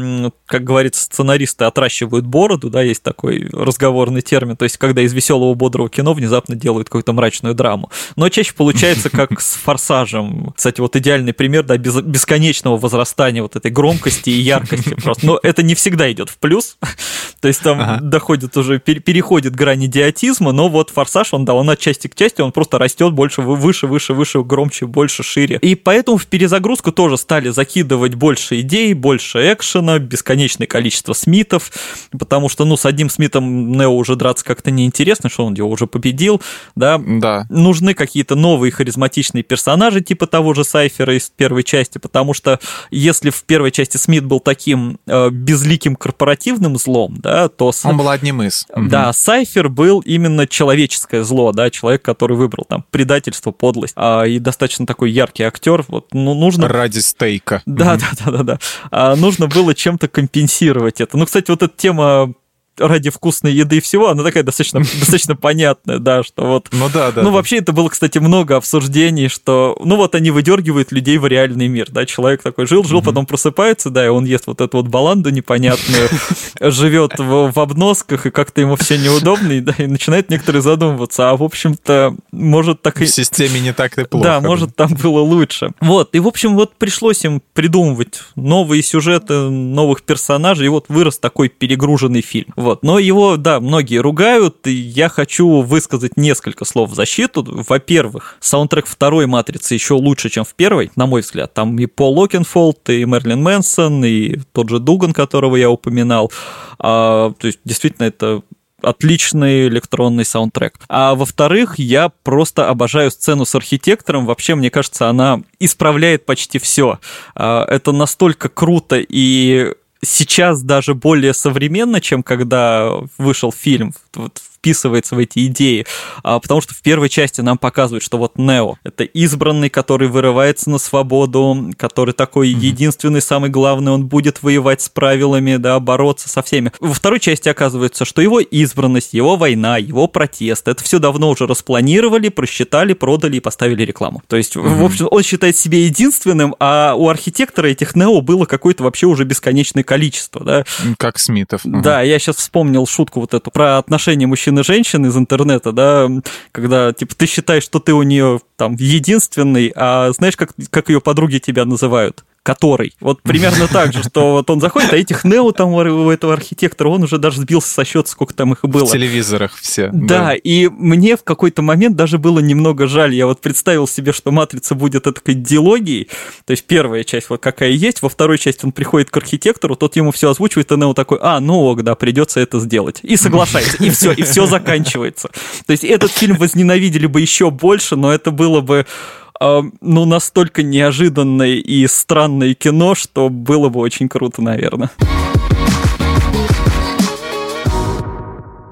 как говорится, сценаристы отращивают бороду, да, есть такой разговорный термин, то есть когда из веселого бодрого кино внезапно делают какую-то мрачную драму. Но чаще получается как с <laughs> «Форсажем». Кстати, вот идеальный пример, да, бесконечного возрастания вот этой громкости и яркости просто. Но это не всегда идет в плюс, <laughs> то есть там ага. доходит уже, переходит грань идиотизма, но вот «Форсаж», он, да, он от части к части, он просто растет больше, выше, выше, выше, громче, больше, шире. И поэтому в перезагрузку тоже стали закидывать больше идей, больше экшена, бесконечное количество Смитов, потому что, ну, с одним Смитом Нео уже драться как-то неинтересно, что он его уже победил, да. Да. Нужны какие-то новые харизматичные персонажи, типа того же Сайфера из первой части, потому что если в первой части Смит был таким э, безликим корпоративным злом, да, то... Он был одним из. Да, Сайфер был именно человеческое зло, да, человек, который выбрал там предательство, подлость, а, и достаточно такой яркий актер, вот, ну, нужно... Ради стейка. Да, да, <laughs> да-да-да. А нужно было чем-то компенсировать это. Ну, кстати, вот эта тема ради вкусной еды и всего, она такая достаточно, <laughs> достаточно понятная, да, что вот... Ну да, да. Ну вообще это было, кстати, много обсуждений, что, ну вот они выдергивают людей в реальный мир, да, человек такой жил, жил, потом просыпается, да, и он ест вот эту вот баланду непонятную, <laughs> живет в, в обносках, и как-то ему все неудобно, и, да, и начинает некоторые задумываться, а в общем-то, может так и... В системе не так и <laughs> плохо. Да, может там было лучше. Вот, и в общем вот пришлось им придумывать новые сюжеты, новых персонажей, и вот вырос такой перегруженный фильм. Вот. Но его, да, многие ругают, и я хочу высказать несколько слов в защиту. Во-первых, саундтрек второй «Матрицы» еще лучше, чем в первой, на мой взгляд. Там и Пол Окенфолд, и Мэрилин Мэнсон, и тот же Дуган, которого я упоминал. А, то есть, действительно, это отличный электронный саундтрек. А во-вторых, я просто обожаю сцену с архитектором. Вообще, мне кажется, она исправляет почти все. А, это настолько круто и сейчас даже более современно, чем когда вышел фильм. Вот вписывается в эти идеи, а, потому что в первой части нам показывают, что вот Нео — это избранный, который вырывается на свободу, который такой mm-hmm. единственный, самый главный, он будет воевать с правилами, да, бороться со всеми. Во второй части оказывается, что его избранность, его война, его протест, это все давно уже распланировали, просчитали, продали и поставили рекламу. То есть, mm-hmm. в общем, он считает себя единственным, а у архитектора этих Нео было какое-то вообще уже бесконечное количество, да. Как Смитов. Да, я сейчас вспомнил шутку вот эту про отношения мужчин мужчин и женщин из интернета, да, когда, типа, ты считаешь, что ты у нее там единственный, а знаешь, как, как ее подруги тебя называют? Который. Вот примерно <laughs> так же, что вот он заходит, а этих Нео там у этого архитектора, он уже даже сбился со счета, сколько там их было. В телевизорах все. Да, да, и мне в какой-то момент даже было немного жаль. Я вот представил себе, что «Матрица» будет такой диалогией, то есть первая часть вот какая есть, во второй части он приходит к архитектору, тот ему все озвучивает, и Нео такой, а, ну ок, да, придется это сделать. И соглашается, и все, и все заканчивается. То есть этот фильм возненавидели бы еще больше, но это было бы ну, настолько неожиданное и странное кино, что было бы очень круто, наверное.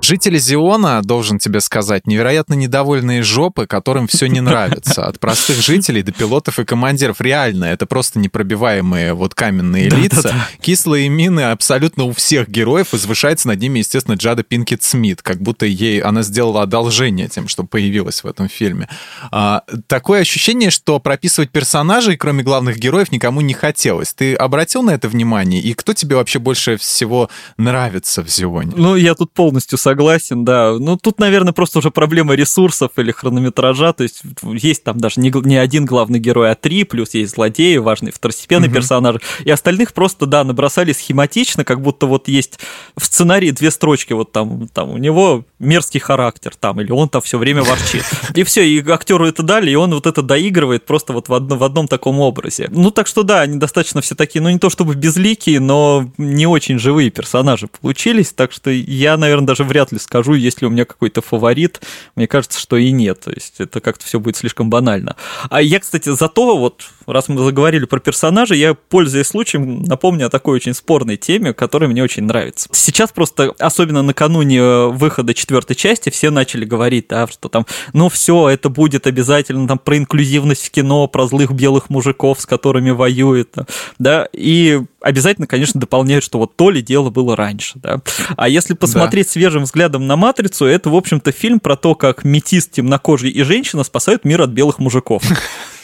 Жители Зиона, должен тебе сказать, невероятно недовольные жопы, которым все не нравится. От простых жителей до пилотов и командиров. Реально, это просто непробиваемые вот каменные лица. Кислые мины абсолютно у всех героев. Возвышается над ними, естественно, Джада Пинкет Смит. Как будто ей она сделала одолжение тем, что появилась в этом фильме. А, такое ощущение, что прописывать персонажей, кроме главных героев, никому не хотелось. Ты обратил на это внимание? И кто тебе вообще больше всего нравится в Зионе? Ну, я тут полностью согласен согласен, да. Ну, тут, наверное, просто уже проблема ресурсов или хронометража. То есть есть там даже не, не один главный герой, а три, плюс есть злодеи, важные второстепенные угу. персонажи. И остальных просто, да, набросали схематично, как будто вот есть в сценарии две строчки, вот там, там у него мерзкий характер там, или он там все время ворчит. И все, и актеру это дали, и он вот это доигрывает просто вот в, одно, в одном таком образе. Ну, так что да, они достаточно все такие, ну, не то чтобы безликие, но не очень живые персонажи получились, так что я, наверное, даже вряд ли скажу, есть ли у меня какой-то фаворит. Мне кажется, что и нет, то есть это как-то все будет слишком банально. А я, кстати, зато вот, раз мы заговорили про персонажей, я, пользуясь случаем, напомню о такой очень спорной теме, которая мне очень нравится. Сейчас просто, особенно накануне выхода четвертой части, все начали говорить, да, что там, ну все, это будет обязательно там про инклюзивность в кино, про злых белых мужиков, с которыми воюет, да, и обязательно, конечно, дополняют, что вот то ли дело было раньше, да. А если посмотреть да. свежим взглядом на «Матрицу», это, в общем-то, фильм про то, как метист, темнокожий и женщина спасают мир от белых мужиков. <laughs>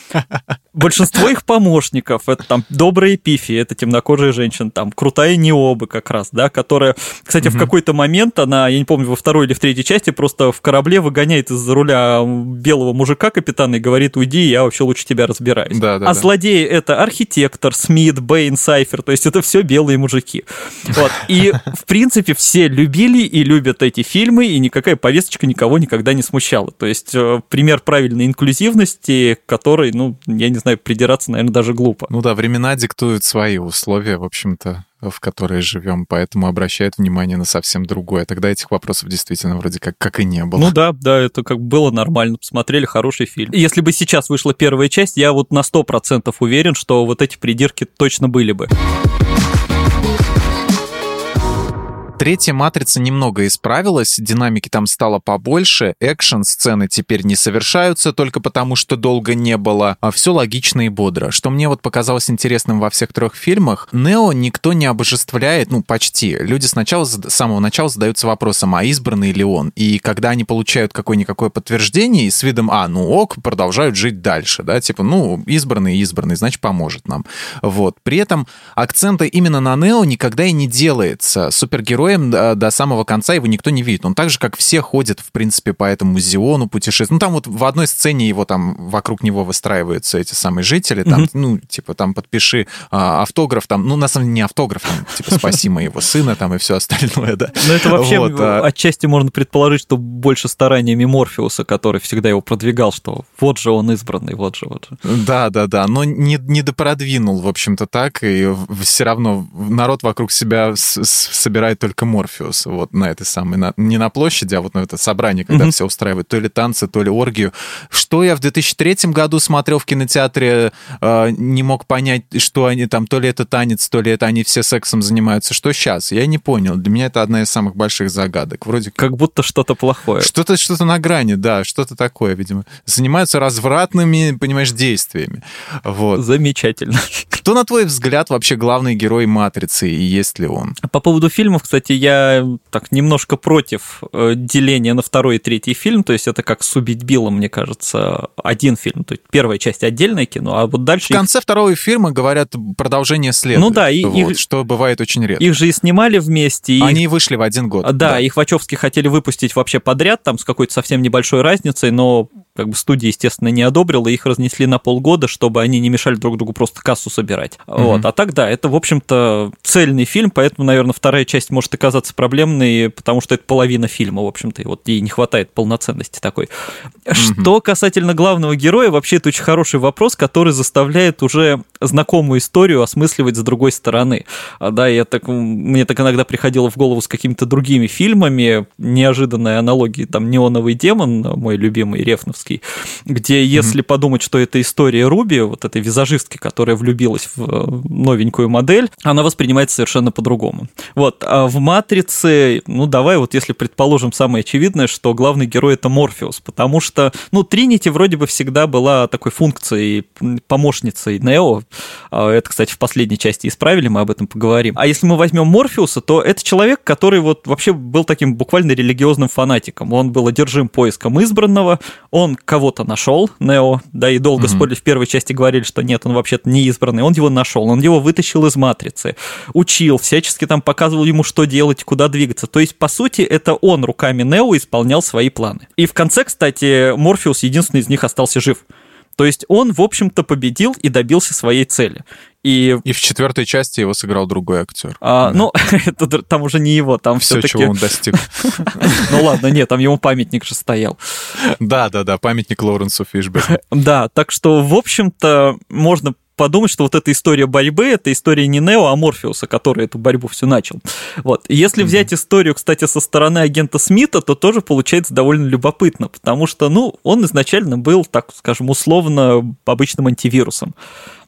Большинство их помощников, это там добрая Пифи, это темнокожая женщина, там крутая Необа как раз, да, которая, кстати, угу. в какой-то момент она, я не помню, во второй или в третьей части просто в корабле выгоняет из-за руля белого мужика капитана и говорит, уйди, я вообще лучше тебя разбираюсь. Да, да, а да. злодеи это архитектор, Смит, Бэйн, Сайфер, то есть это все белые мужики. Вот. И, в принципе, все любили и любят эти фильмы, и никакая повесточка никого никогда не смущала. То есть э, пример правильной инклюзивности, который, ну, я не знаю, придираться, наверное, даже глупо. Ну да, времена диктуют свои условия, в общем-то в которые живем, поэтому обращают внимание на совсем другое. Тогда этих вопросов действительно вроде как, как и не было. Ну да, да, это как было нормально, посмотрели хороший фильм. Если бы сейчас вышла первая часть, я вот на 100% уверен, что вот эти придирки точно были бы. Третья матрица немного исправилась, динамики там стало побольше, экшн-сцены теперь не совершаются только потому, что долго не было, а все логично и бодро. Что мне вот показалось интересным во всех трех фильмах, Нео никто не обожествляет, ну, почти. Люди сначала, с самого начала задаются вопросом, а избранный ли он? И когда они получают какое-никакое подтверждение с видом, а, ну ок, продолжают жить дальше, да, типа, ну, избранный, избранный, значит, поможет нам. Вот. При этом акцента именно на Нео никогда и не делается. Супергерой героем до, до самого конца его никто не видит. Он так же, как все ходят, в принципе, по этому Зиону путешествует. Ну, там вот в одной сцене его там, вокруг него выстраиваются эти самые жители, там, mm-hmm. ну, типа, там, подпиши а, автограф, там, ну, на самом деле не автограф, там, типа, спаси моего сына, там, и все остальное, да. Ну, это вообще вот, а... отчасти можно предположить, что больше стараниями Морфеуса, который всегда его продвигал, что вот же он избранный, вот же, вот же. Да, да, да, но не, не допродвинул, в общем-то, так, и все равно народ вокруг себя собирает только только Морфеус, вот на этой самой, на, не на площади, а вот на это собрание, когда mm-hmm. все устраивают то ли танцы, то ли оргию. Что я в 2003 году смотрел в кинотеатре, э, не мог понять, что они там, то ли это танец, то ли это они все сексом занимаются, что сейчас, я не понял. Для меня это одна из самых больших загадок. Вроде как будто что-то плохое. Что-то что-то на грани, да, что-то такое, видимо. Занимаются развратными, понимаешь, действиями. Вот. Замечательно. Кто, на твой взгляд, вообще главный герой «Матрицы» и есть ли он? По поводу фильмов, кстати, я так немножко против э, деления на второй и третий фильм, то есть это как с «Убить Билла», мне кажется, один фильм, то есть первая часть отдельное кино, а вот дальше... В конце их... второго фильма говорят продолжение следует. Ну да, и вот, их... что бывает очень редко. Их же и снимали вместе. И Они вышли в один год. Да, да, их Вачовски хотели выпустить вообще подряд, там с какой-то совсем небольшой разницей, но как бы студия, естественно, не одобрила, их разнесли на полгода, чтобы они не мешали друг другу просто кассу собирать. Mm-hmm. Вот. А так, да, это, в общем-то, цельный фильм, поэтому, наверное, вторая часть может оказаться проблемной, потому что это половина фильма, в общем-то, и вот ей не хватает полноценности такой. Mm-hmm. Что касательно главного героя, вообще это очень хороший вопрос, который заставляет уже знакомую историю осмысливать с другой стороны. А, да, я так, мне так иногда приходило в голову с какими-то другими фильмами, неожиданные аналогии, там, «Неоновый демон», мой любимый, Рефновский, где, если mm-hmm. подумать, что это история Руби, вот этой визажистки, которая влюбилась в э, новенькую модель, она воспринимается совершенно по-другому. Вот, а в «Матрице», ну, давай вот если предположим самое очевидное, что главный герой — это Морфеус, потому что, ну, Тринити вроде бы всегда была такой функцией, помощницей Нео. А это, кстати, в последней части исправили, мы об этом поговорим. А если мы возьмем Морфеуса, то это человек, который вот вообще был таким буквально религиозным фанатиком. Он был одержим поиском избранного, он он кого-то нашел, Нео, да, и долго mm-hmm. спорили в первой части, говорили, что нет, он вообще-то не избранный, он его нашел, он его вытащил из матрицы, учил, всячески там показывал ему, что делать, куда двигаться. То есть, по сути, это он руками Нео исполнял свои планы. И в конце, кстати, Морфеус единственный из них остался жив. То есть он, в общем-то, победил и добился своей цели. И... и в четвертой части его сыграл другой актер. А, да. Ну, <laughs> это, там уже не его, там все все-таки... чего он достиг. <laughs> Ну ладно, нет, там ему памятник же стоял. Да, да, да, памятник Лоуренсу Фишбеку. <laughs> Да, так что, в общем-то, можно подумать, что вот эта история борьбы, это история не Нео, а Морфеуса, который эту борьбу всю начал. Вот. И если взять историю, кстати, со стороны агента Смита, то тоже получается довольно любопытно, потому что, ну, он изначально был, так скажем, условно обычным антивирусом.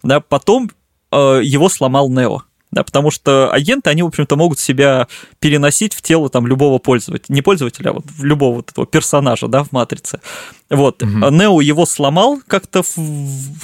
Да, потом э, его сломал Нео да, потому что агенты, они, в общем-то, могут себя переносить в тело там любого пользователя, не пользователя, а вот любого вот этого персонажа, да, в матрице. Вот, угу. Нео его сломал как-то,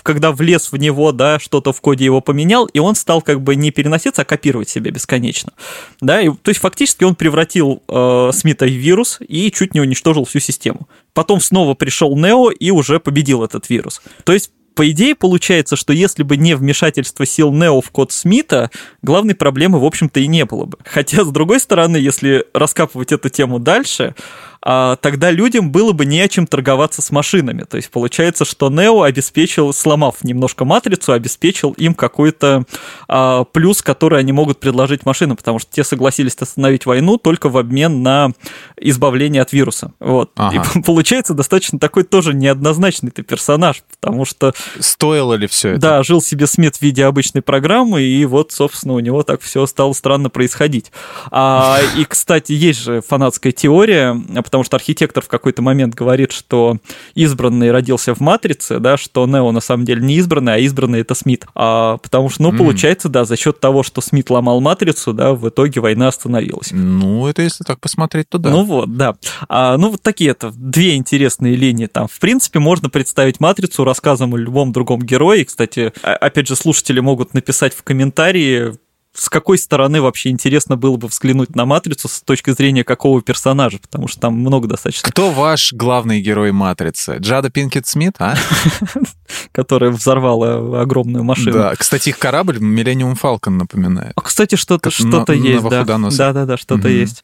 когда влез в него, да, что-то в коде его поменял, и он стал как бы не переноситься, а копировать себя бесконечно, да, и, то есть фактически он превратил э, Смита в вирус и чуть не уничтожил всю систему. Потом снова пришел Нео и уже победил этот вирус. То есть по идее, получается, что если бы не вмешательство сил Нео в код Смита, главной проблемы, в общем-то, и не было бы. Хотя, с другой стороны, если раскапывать эту тему дальше, тогда людям было бы не о чем торговаться с машинами. То есть получается, что Нео обеспечил, сломав немножко матрицу, обеспечил им какой-то а, плюс, который они могут предложить машинам, потому что те согласились остановить войну только в обмен на избавление от вируса. Вот. Ага. И <laughs> получается достаточно такой тоже неоднозначный ты персонаж, потому что... Стоило ли все это? Да, жил себе Смит в виде обычной программы, и вот, собственно, у него так все стало странно происходить. А, и, кстати, есть же фанатская теория, потому что архитектор в какой-то момент говорит, что избранный родился в матрице, да, что Нео на самом деле не избранный, а избранный это Смит. А, потому что, ну, mm. получается, да, за счет того, что Смит ломал матрицу, да, в итоге война остановилась. Ну, это если так посмотреть, то да. Ну вот, да. А, ну, вот такие это две интересные линии. Там, в принципе, можно представить матрицу рассказом о любом другом герое. И, кстати, опять же, слушатели могут написать в комментарии, с какой стороны вообще интересно было бы взглянуть на «Матрицу» с точки зрения какого персонажа, потому что там много достаточно. Кто ваш главный герой «Матрицы»? Джада Пинкет Смит, а? <laughs> Которая взорвала огромную машину. Да, кстати, их корабль «Миллениум Фалкон» напоминает. А, кстати, что-то что есть, да. Да-да-да, что-то есть.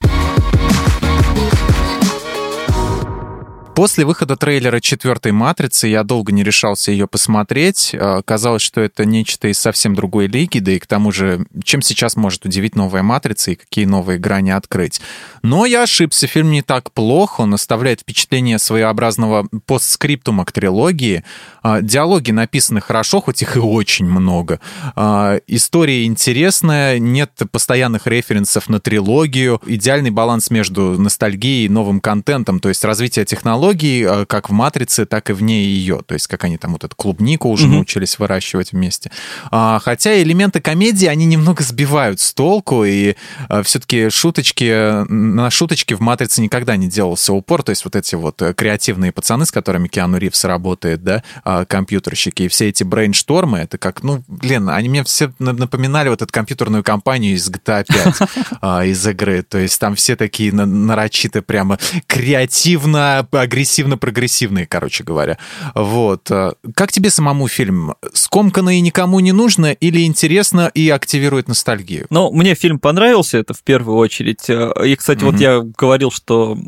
После выхода трейлера четвертой «Матрицы» я долго не решался ее посмотреть. А, казалось, что это нечто из совсем другой лиги, да и к тому же, чем сейчас может удивить новая «Матрица» и какие новые грани открыть. Но я ошибся, фильм не так плох, он оставляет впечатление своеобразного постскриптума к трилогии. А, диалоги написаны хорошо, хоть их и очень много. А, история интересная, нет постоянных референсов на трилогию, идеальный баланс между ностальгией и новым контентом, то есть развитие технологий э, как в «Матрице», так и вне ее. То есть как они там вот эту клубнику уже mm-hmm. научились выращивать вместе. А, хотя элементы комедии, они немного сбивают с толку, и а, все-таки шуточки, на шуточки в «Матрице» никогда не делался упор. То есть вот эти вот э, креативные пацаны, с которыми Киану Ривз работает, да, а, компьютерщики, и все эти брейнштормы, это как, ну, блин, они мне все напоминали вот эту компьютерную компанию из GTA <laughs> 5, а, из игры. То есть там все такие нарочито прямо креативно, агрессивно-прогрессивные, короче говоря. Вот. Как тебе самому фильм? Скомканно и никому не нужно или интересно и активирует ностальгию? Ну, мне фильм понравился, это в первую очередь. И, кстати, mm-hmm. вот я говорил, что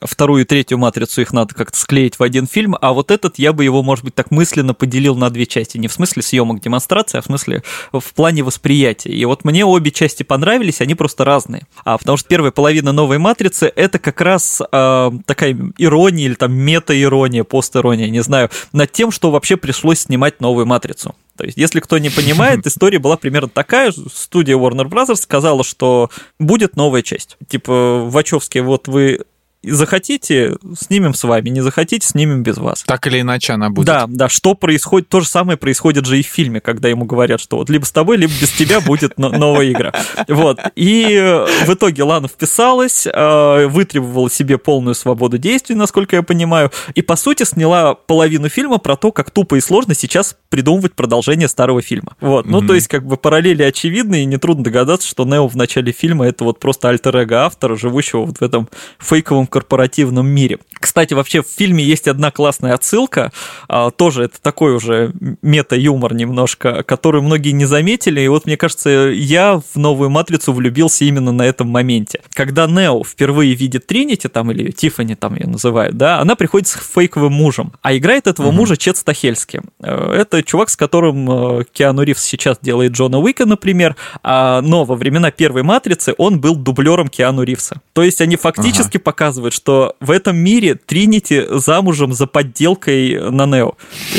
вторую и третью матрицу их надо как-то склеить в один фильм, а вот этот я бы его, может быть, так мысленно поделил на две части. Не в смысле съемок демонстрации, а в смысле в плане восприятия. И вот мне обе части понравились, они просто разные. А потому что первая половина новой матрицы это как раз э, такая ирония или там мета-ирония, пост-ирония, не знаю, над тем, что вообще пришлось снимать новую матрицу. То есть, если кто не понимает, <laughs> история была примерно такая. Студия Warner Bros. сказала, что будет новая часть. Типа, Вачовски, вот вы захотите, снимем с вами, не захотите, снимем без вас. Так или иначе она будет. Да, да, что происходит, то же самое происходит же и в фильме, когда ему говорят, что вот либо с тобой, либо без тебя будет новая игра. Вот. И в итоге Лана вписалась, э, вытребовала себе полную свободу действий, насколько я понимаю, и, по сути, сняла половину фильма про то, как тупо и сложно сейчас придумывать продолжение старого фильма. Вот. Ну, mm-hmm. то есть, как бы параллели очевидны, и нетрудно догадаться, что Нео в начале фильма это вот просто альтер-эго автора, живущего вот в этом фейковом корпоративном мире. Кстати, вообще в фильме есть одна классная отсылка, а, тоже это такой уже мета-юмор немножко, который многие не заметили, и вот мне кажется, я в новую «Матрицу» влюбился именно на этом моменте. Когда Нео впервые видит Тринити, там, или Тиффани там ее называют, да, она приходит с фейковым мужем, а играет этого угу. мужа Чет Стахельский. Э, это чувак, с которым э, Киану Ривз сейчас делает Джона Уика, например, а, но во времена первой «Матрицы» он был дублером Киану Ривза. То есть они фактически ага. показывают, что в этом мире Тринити замужем за подделкой на Нео,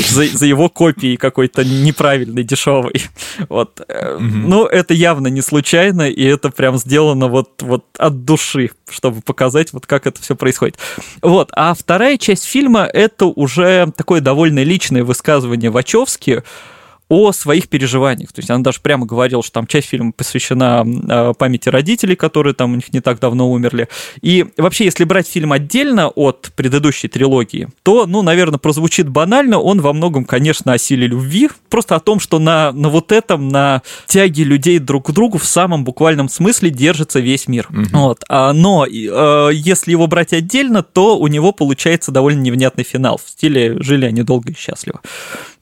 за, за его копией какой-то неправильной, дешевой. Вот. Угу. Ну, это явно не случайно, и это прям сделано вот, вот от души, чтобы показать, вот как это все происходит. Вот. А вторая часть фильма — это уже такое довольно личное высказывание Вачовски, о своих переживаниях. То есть она даже прямо говорила, что там часть фильма посвящена а, памяти родителей, которые там у них не так давно умерли. И вообще, если брать фильм отдельно от предыдущей трилогии, то, ну, наверное, прозвучит банально, он во многом, конечно, о силе любви, просто о том, что на, на вот этом, на тяге людей друг к другу в самом буквальном смысле держится весь мир. Угу. Вот. А, но э, если его брать отдельно, то у него получается довольно невнятный финал в стиле «жили они долго и счастливо».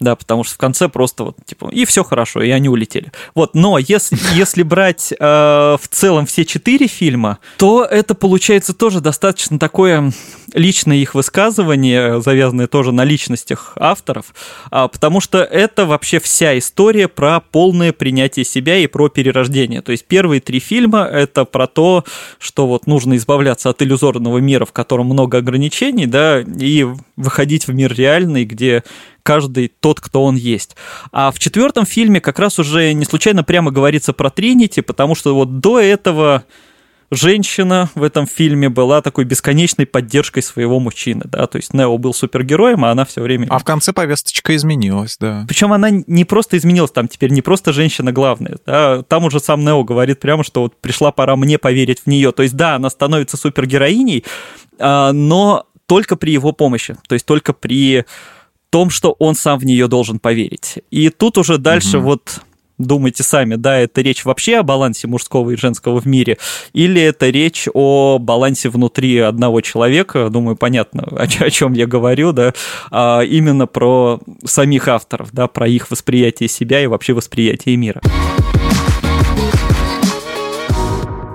Да, потому что в конце просто вот, типа, и все хорошо, и они улетели. Вот, но если, <laughs> если брать э, в целом все четыре фильма, то это получается тоже достаточно такое личное их высказывание, завязанное тоже на личностях авторов, а, потому что это вообще вся история про полное принятие себя и про перерождение. То есть первые три фильма — это про то, что вот нужно избавляться от иллюзорного мира, в котором много ограничений, да, и выходить в мир реальный, где каждый тот, кто он есть. А в четвертом фильме как раз уже не случайно прямо говорится про Тринити, потому что вот до этого женщина в этом фильме была такой бесконечной поддержкой своего мужчины, да, то есть Нео был супергероем, а она все время... А в конце повесточка изменилась, да. Причем она не просто изменилась, там теперь не просто женщина главная, да, там уже сам Нео говорит прямо, что вот пришла пора мне поверить в нее, то есть да, она становится супергероиней, а, но только при его помощи, то есть только при том, что он сам в нее должен поверить. И тут уже дальше угу. вот думайте сами, да, это речь вообще о балансе мужского и женского в мире, или это речь о балансе внутри одного человека, думаю, понятно, о, о чем я говорю, да, а именно про самих авторов, да, про их восприятие себя и вообще восприятие мира.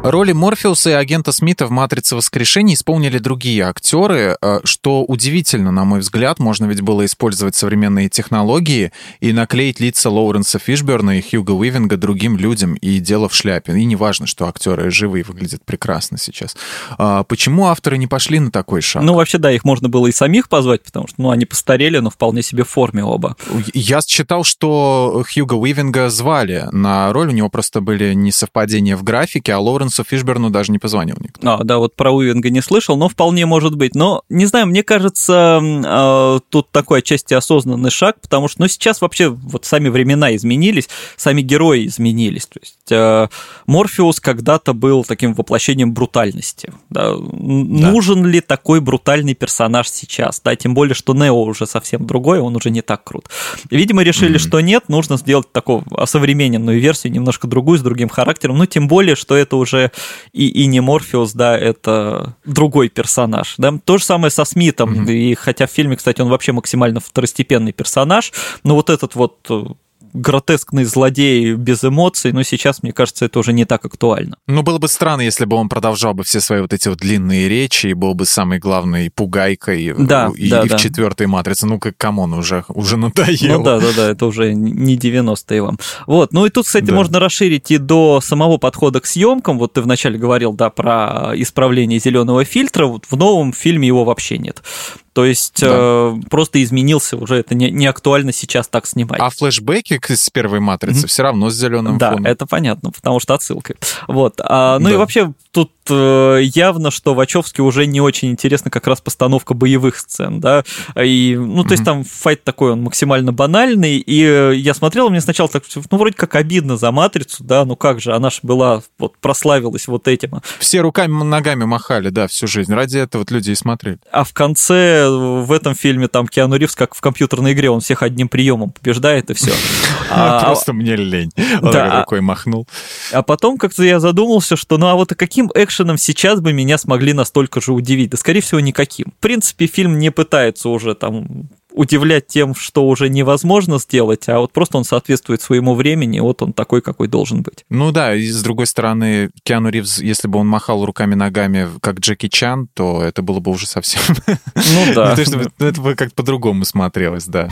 Роли Морфеуса и агента Смита в «Матрице воскрешения» исполнили другие актеры, э, что удивительно, на мой взгляд. Можно ведь было использовать современные технологии и наклеить лица Лоуренса Фишберна и Хьюга Уивинга другим людям, и дело в шляпе. И не важно, что актеры живые выглядят прекрасно сейчас. А почему авторы не пошли на такой шаг? Ну, вообще, да, их можно было и самих позвать, потому что, ну, они постарели, но вполне себе в форме оба. Я читал, что Хьюга Уивинга звали на роль, у него просто были несовпадения в графике, а Лоуренс Лоренсу Фишберну даже не позвонил никто. А, да, вот про Уивинга не слышал, но вполне может быть. Но, не знаю, мне кажется, э, тут такой отчасти осознанный шаг, потому что, ну, сейчас вообще вот сами времена изменились, сами герои изменились. То есть э, Морфеус когда-то был таким воплощением брутальности. Да? Да. Нужен ли такой брутальный персонаж сейчас? Да, тем более, что Нео уже совсем другой, он уже не так крут. Видимо, решили, mm-hmm. что нет, нужно сделать такую осовремененную версию, немножко другую, с другим характером. Ну, тем более, что это уже и, и не Морфеус, да, это другой персонаж. Да? То же самое со Смитом, mm-hmm. и хотя в фильме, кстати, он вообще максимально второстепенный персонаж, но вот этот вот э, гротескный злодей без эмоций, но сейчас, мне кажется, это уже не так актуально. Ну, было бы странно, если бы он продолжал бы все свои вот эти вот длинные речи и был бы самой главной пугайкой да, и, да, и да. в четвертой матрице. Ну, как come on, уже, уже надоело. Ну да, да, да, это уже не 90-е вам. Вот, ну и тут, кстати, да. можно расширить и до самого подхода к съемкам. Вот ты вначале говорил, да, про исправление зеленого фильтра. Вот в новом фильме его вообще нет. То есть да. э, просто изменился уже, это не, не актуально сейчас так снимать. А флешбеки с первой матрицы mm-hmm. все равно с зеленым да, фоном. Да, это понятно, потому что отсылка. Вот. А, ну да. и вообще тут э, явно, что Вачовски уже не очень интересна как раз постановка боевых сцен, да, и, ну, то есть mm-hmm. там файт такой, он максимально банальный, и э, я смотрел, мне сначала так, ну, вроде как обидно за Матрицу, да, ну как же, она же была, вот, прославилась вот этим. Все руками, ногами махали, да, всю жизнь, ради этого вот люди и смотрели. А в конце в этом фильме там Киану Ривз, как в компьютерной игре, он всех одним приемом побеждает, и все. <laughs> А, Просто мне лень. Он да, рукой махнул. А потом как-то я задумался, что ну а вот каким экшеном сейчас бы меня смогли настолько же удивить? Да, скорее всего, никаким. В принципе, фильм не пытается уже там удивлять тем, что уже невозможно сделать, а вот просто он соответствует своему времени, вот он такой, какой должен быть. Ну да, и с другой стороны, Киану Ривз, если бы он махал руками-ногами, как Джеки Чан, то это было бы уже совсем... Ну да. <laughs> Это бы как-то по-другому смотрелось, да.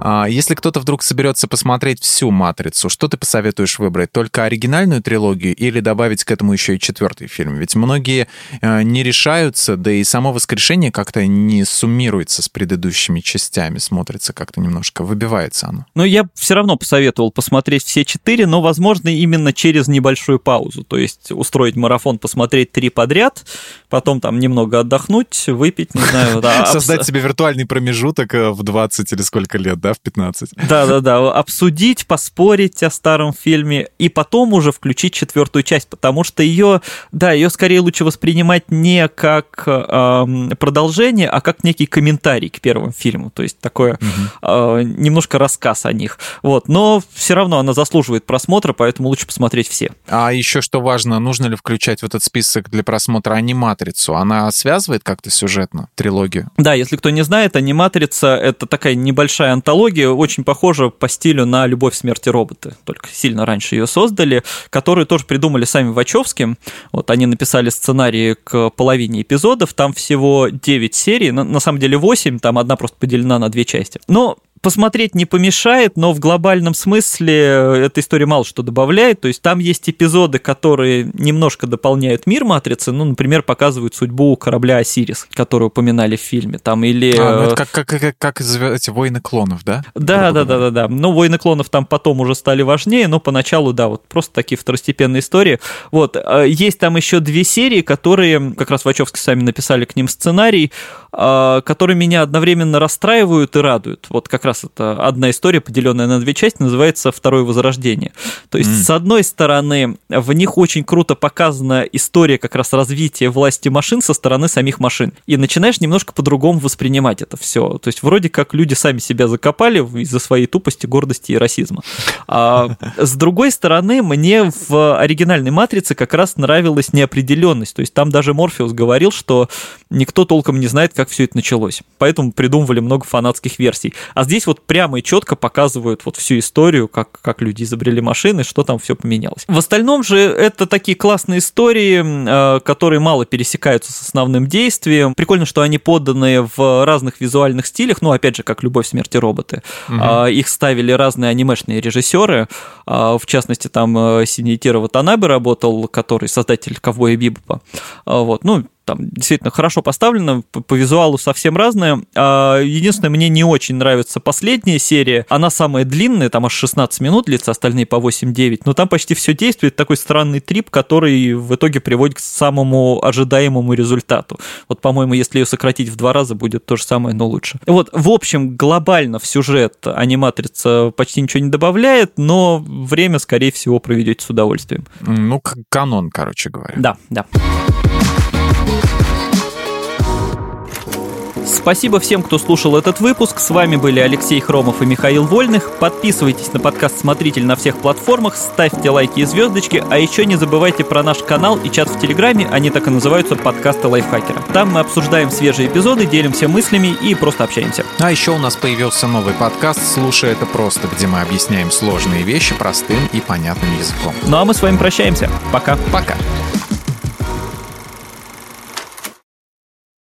А если кто-то вдруг соберется посмотреть всю «Матрицу», что ты посоветуешь выбрать? Только оригинальную трилогию или добавить к этому еще и четвертый фильм? Ведь многие э, не решаются, да и само воскрешение как-то не суммируется с предыдущими частями, смотрится как-то немножко, выбивается оно. Но я все равно посоветовал посмотреть все четыре, но, возможно, именно через небольшую паузу. То есть устроить марафон, посмотреть три подряд, потом там немного отдохнуть, выпить, не знаю. Да, <laughs> Создать себе виртуальный промежуток э, в 20 или сколько лет, да? Да, в 15. <laughs> Да-да-да, обсудить, поспорить о старом фильме и потом уже включить четвертую часть, потому что ее, да, ее скорее лучше воспринимать не как э, продолжение, а как некий комментарий к первому фильму, то есть такое угу. э, немножко рассказ о них. Вот, но все равно она заслуживает просмотра, поэтому лучше посмотреть все. А еще что важно, нужно ли включать в этот список для просмотра аниматрицу? Она связывает как-то сюжетно трилогию? Да, если кто не знает, аниматрица это такая небольшая антология мифология очень похожа по стилю на «Любовь, смерти роботы», только сильно раньше ее создали, которую тоже придумали сами Вачовски. Вот они написали сценарии к половине эпизодов, там всего 9 серий, на, на самом деле 8, там одна просто поделена на две части. Но посмотреть не помешает, но в глобальном смысле эта история мало что добавляет. То есть там есть эпизоды, которые немножко дополняют мир Матрицы. Ну, например, показывают судьбу корабля Осирис, который упоминали в фильме. Там или... А, ну это как, как, как, как эти войны клонов, да? Да, да, да, да, да. Ну, войны клонов там потом уже стали важнее, но поначалу, да, вот просто такие второстепенные истории. Вот. А, есть там еще две серии, которые, как раз Вачовски сами написали к ним сценарий, а, которые меня одновременно расстраивают и радуют. Вот как раз это одна история, поделенная на две части, называется «Второе возрождение». То есть, mm. с одной стороны, в них очень круто показана история как раз развития власти машин со стороны самих машин. И начинаешь немножко по-другому воспринимать это все. То есть, вроде как люди сами себя закопали из-за своей тупости, гордости и расизма. А с другой стороны, мне в оригинальной «Матрице» как раз нравилась неопределенность. То есть, там даже Морфеус говорил, что никто толком не знает, как все это началось. Поэтому придумывали много фанатских версий. А здесь вот прямо и четко показывают вот всю историю, как, как люди изобрели машины, что там все поменялось. В остальном же это такие классные истории, э, которые мало пересекаются с основным действием. Прикольно, что они поданы в разных визуальных стилях, ну, опять же, как «Любовь, смерти роботы». Угу. Их ставили разные анимешные режиссеры, а, в частности, там э, Синьетиро Ватанабе работал, который создатель «Ковбоя Бибопа». Вот, ну, там действительно хорошо поставлено, по, по визуалу совсем разное. А, единственное, мне не очень нравится последняя серия. Она самая длинная, там аж 16 минут длится, остальные по 8-9. Но там почти все действует такой странный трип, который в итоге приводит к самому ожидаемому результату. Вот, по-моему, если ее сократить в два раза, будет то же самое, но лучше. Вот, в общем, глобально в сюжет аниматрица почти ничего не добавляет, но время, скорее всего, проведете с удовольствием. Ну, канон, короче говоря. Да, да. Спасибо всем, кто слушал этот выпуск. С вами были Алексей Хромов и Михаил Вольных. Подписывайтесь на подкаст «Смотритель» на всех платформах, ставьте лайки и звездочки, а еще не забывайте про наш канал и чат в Телеграме, они так и называются «Подкасты лайфхакера». Там мы обсуждаем свежие эпизоды, делимся мыслями и просто общаемся. А еще у нас появился новый подкаст «Слушай это просто», где мы объясняем сложные вещи простым и понятным языком. Ну а мы с вами прощаемся. Пока. Пока.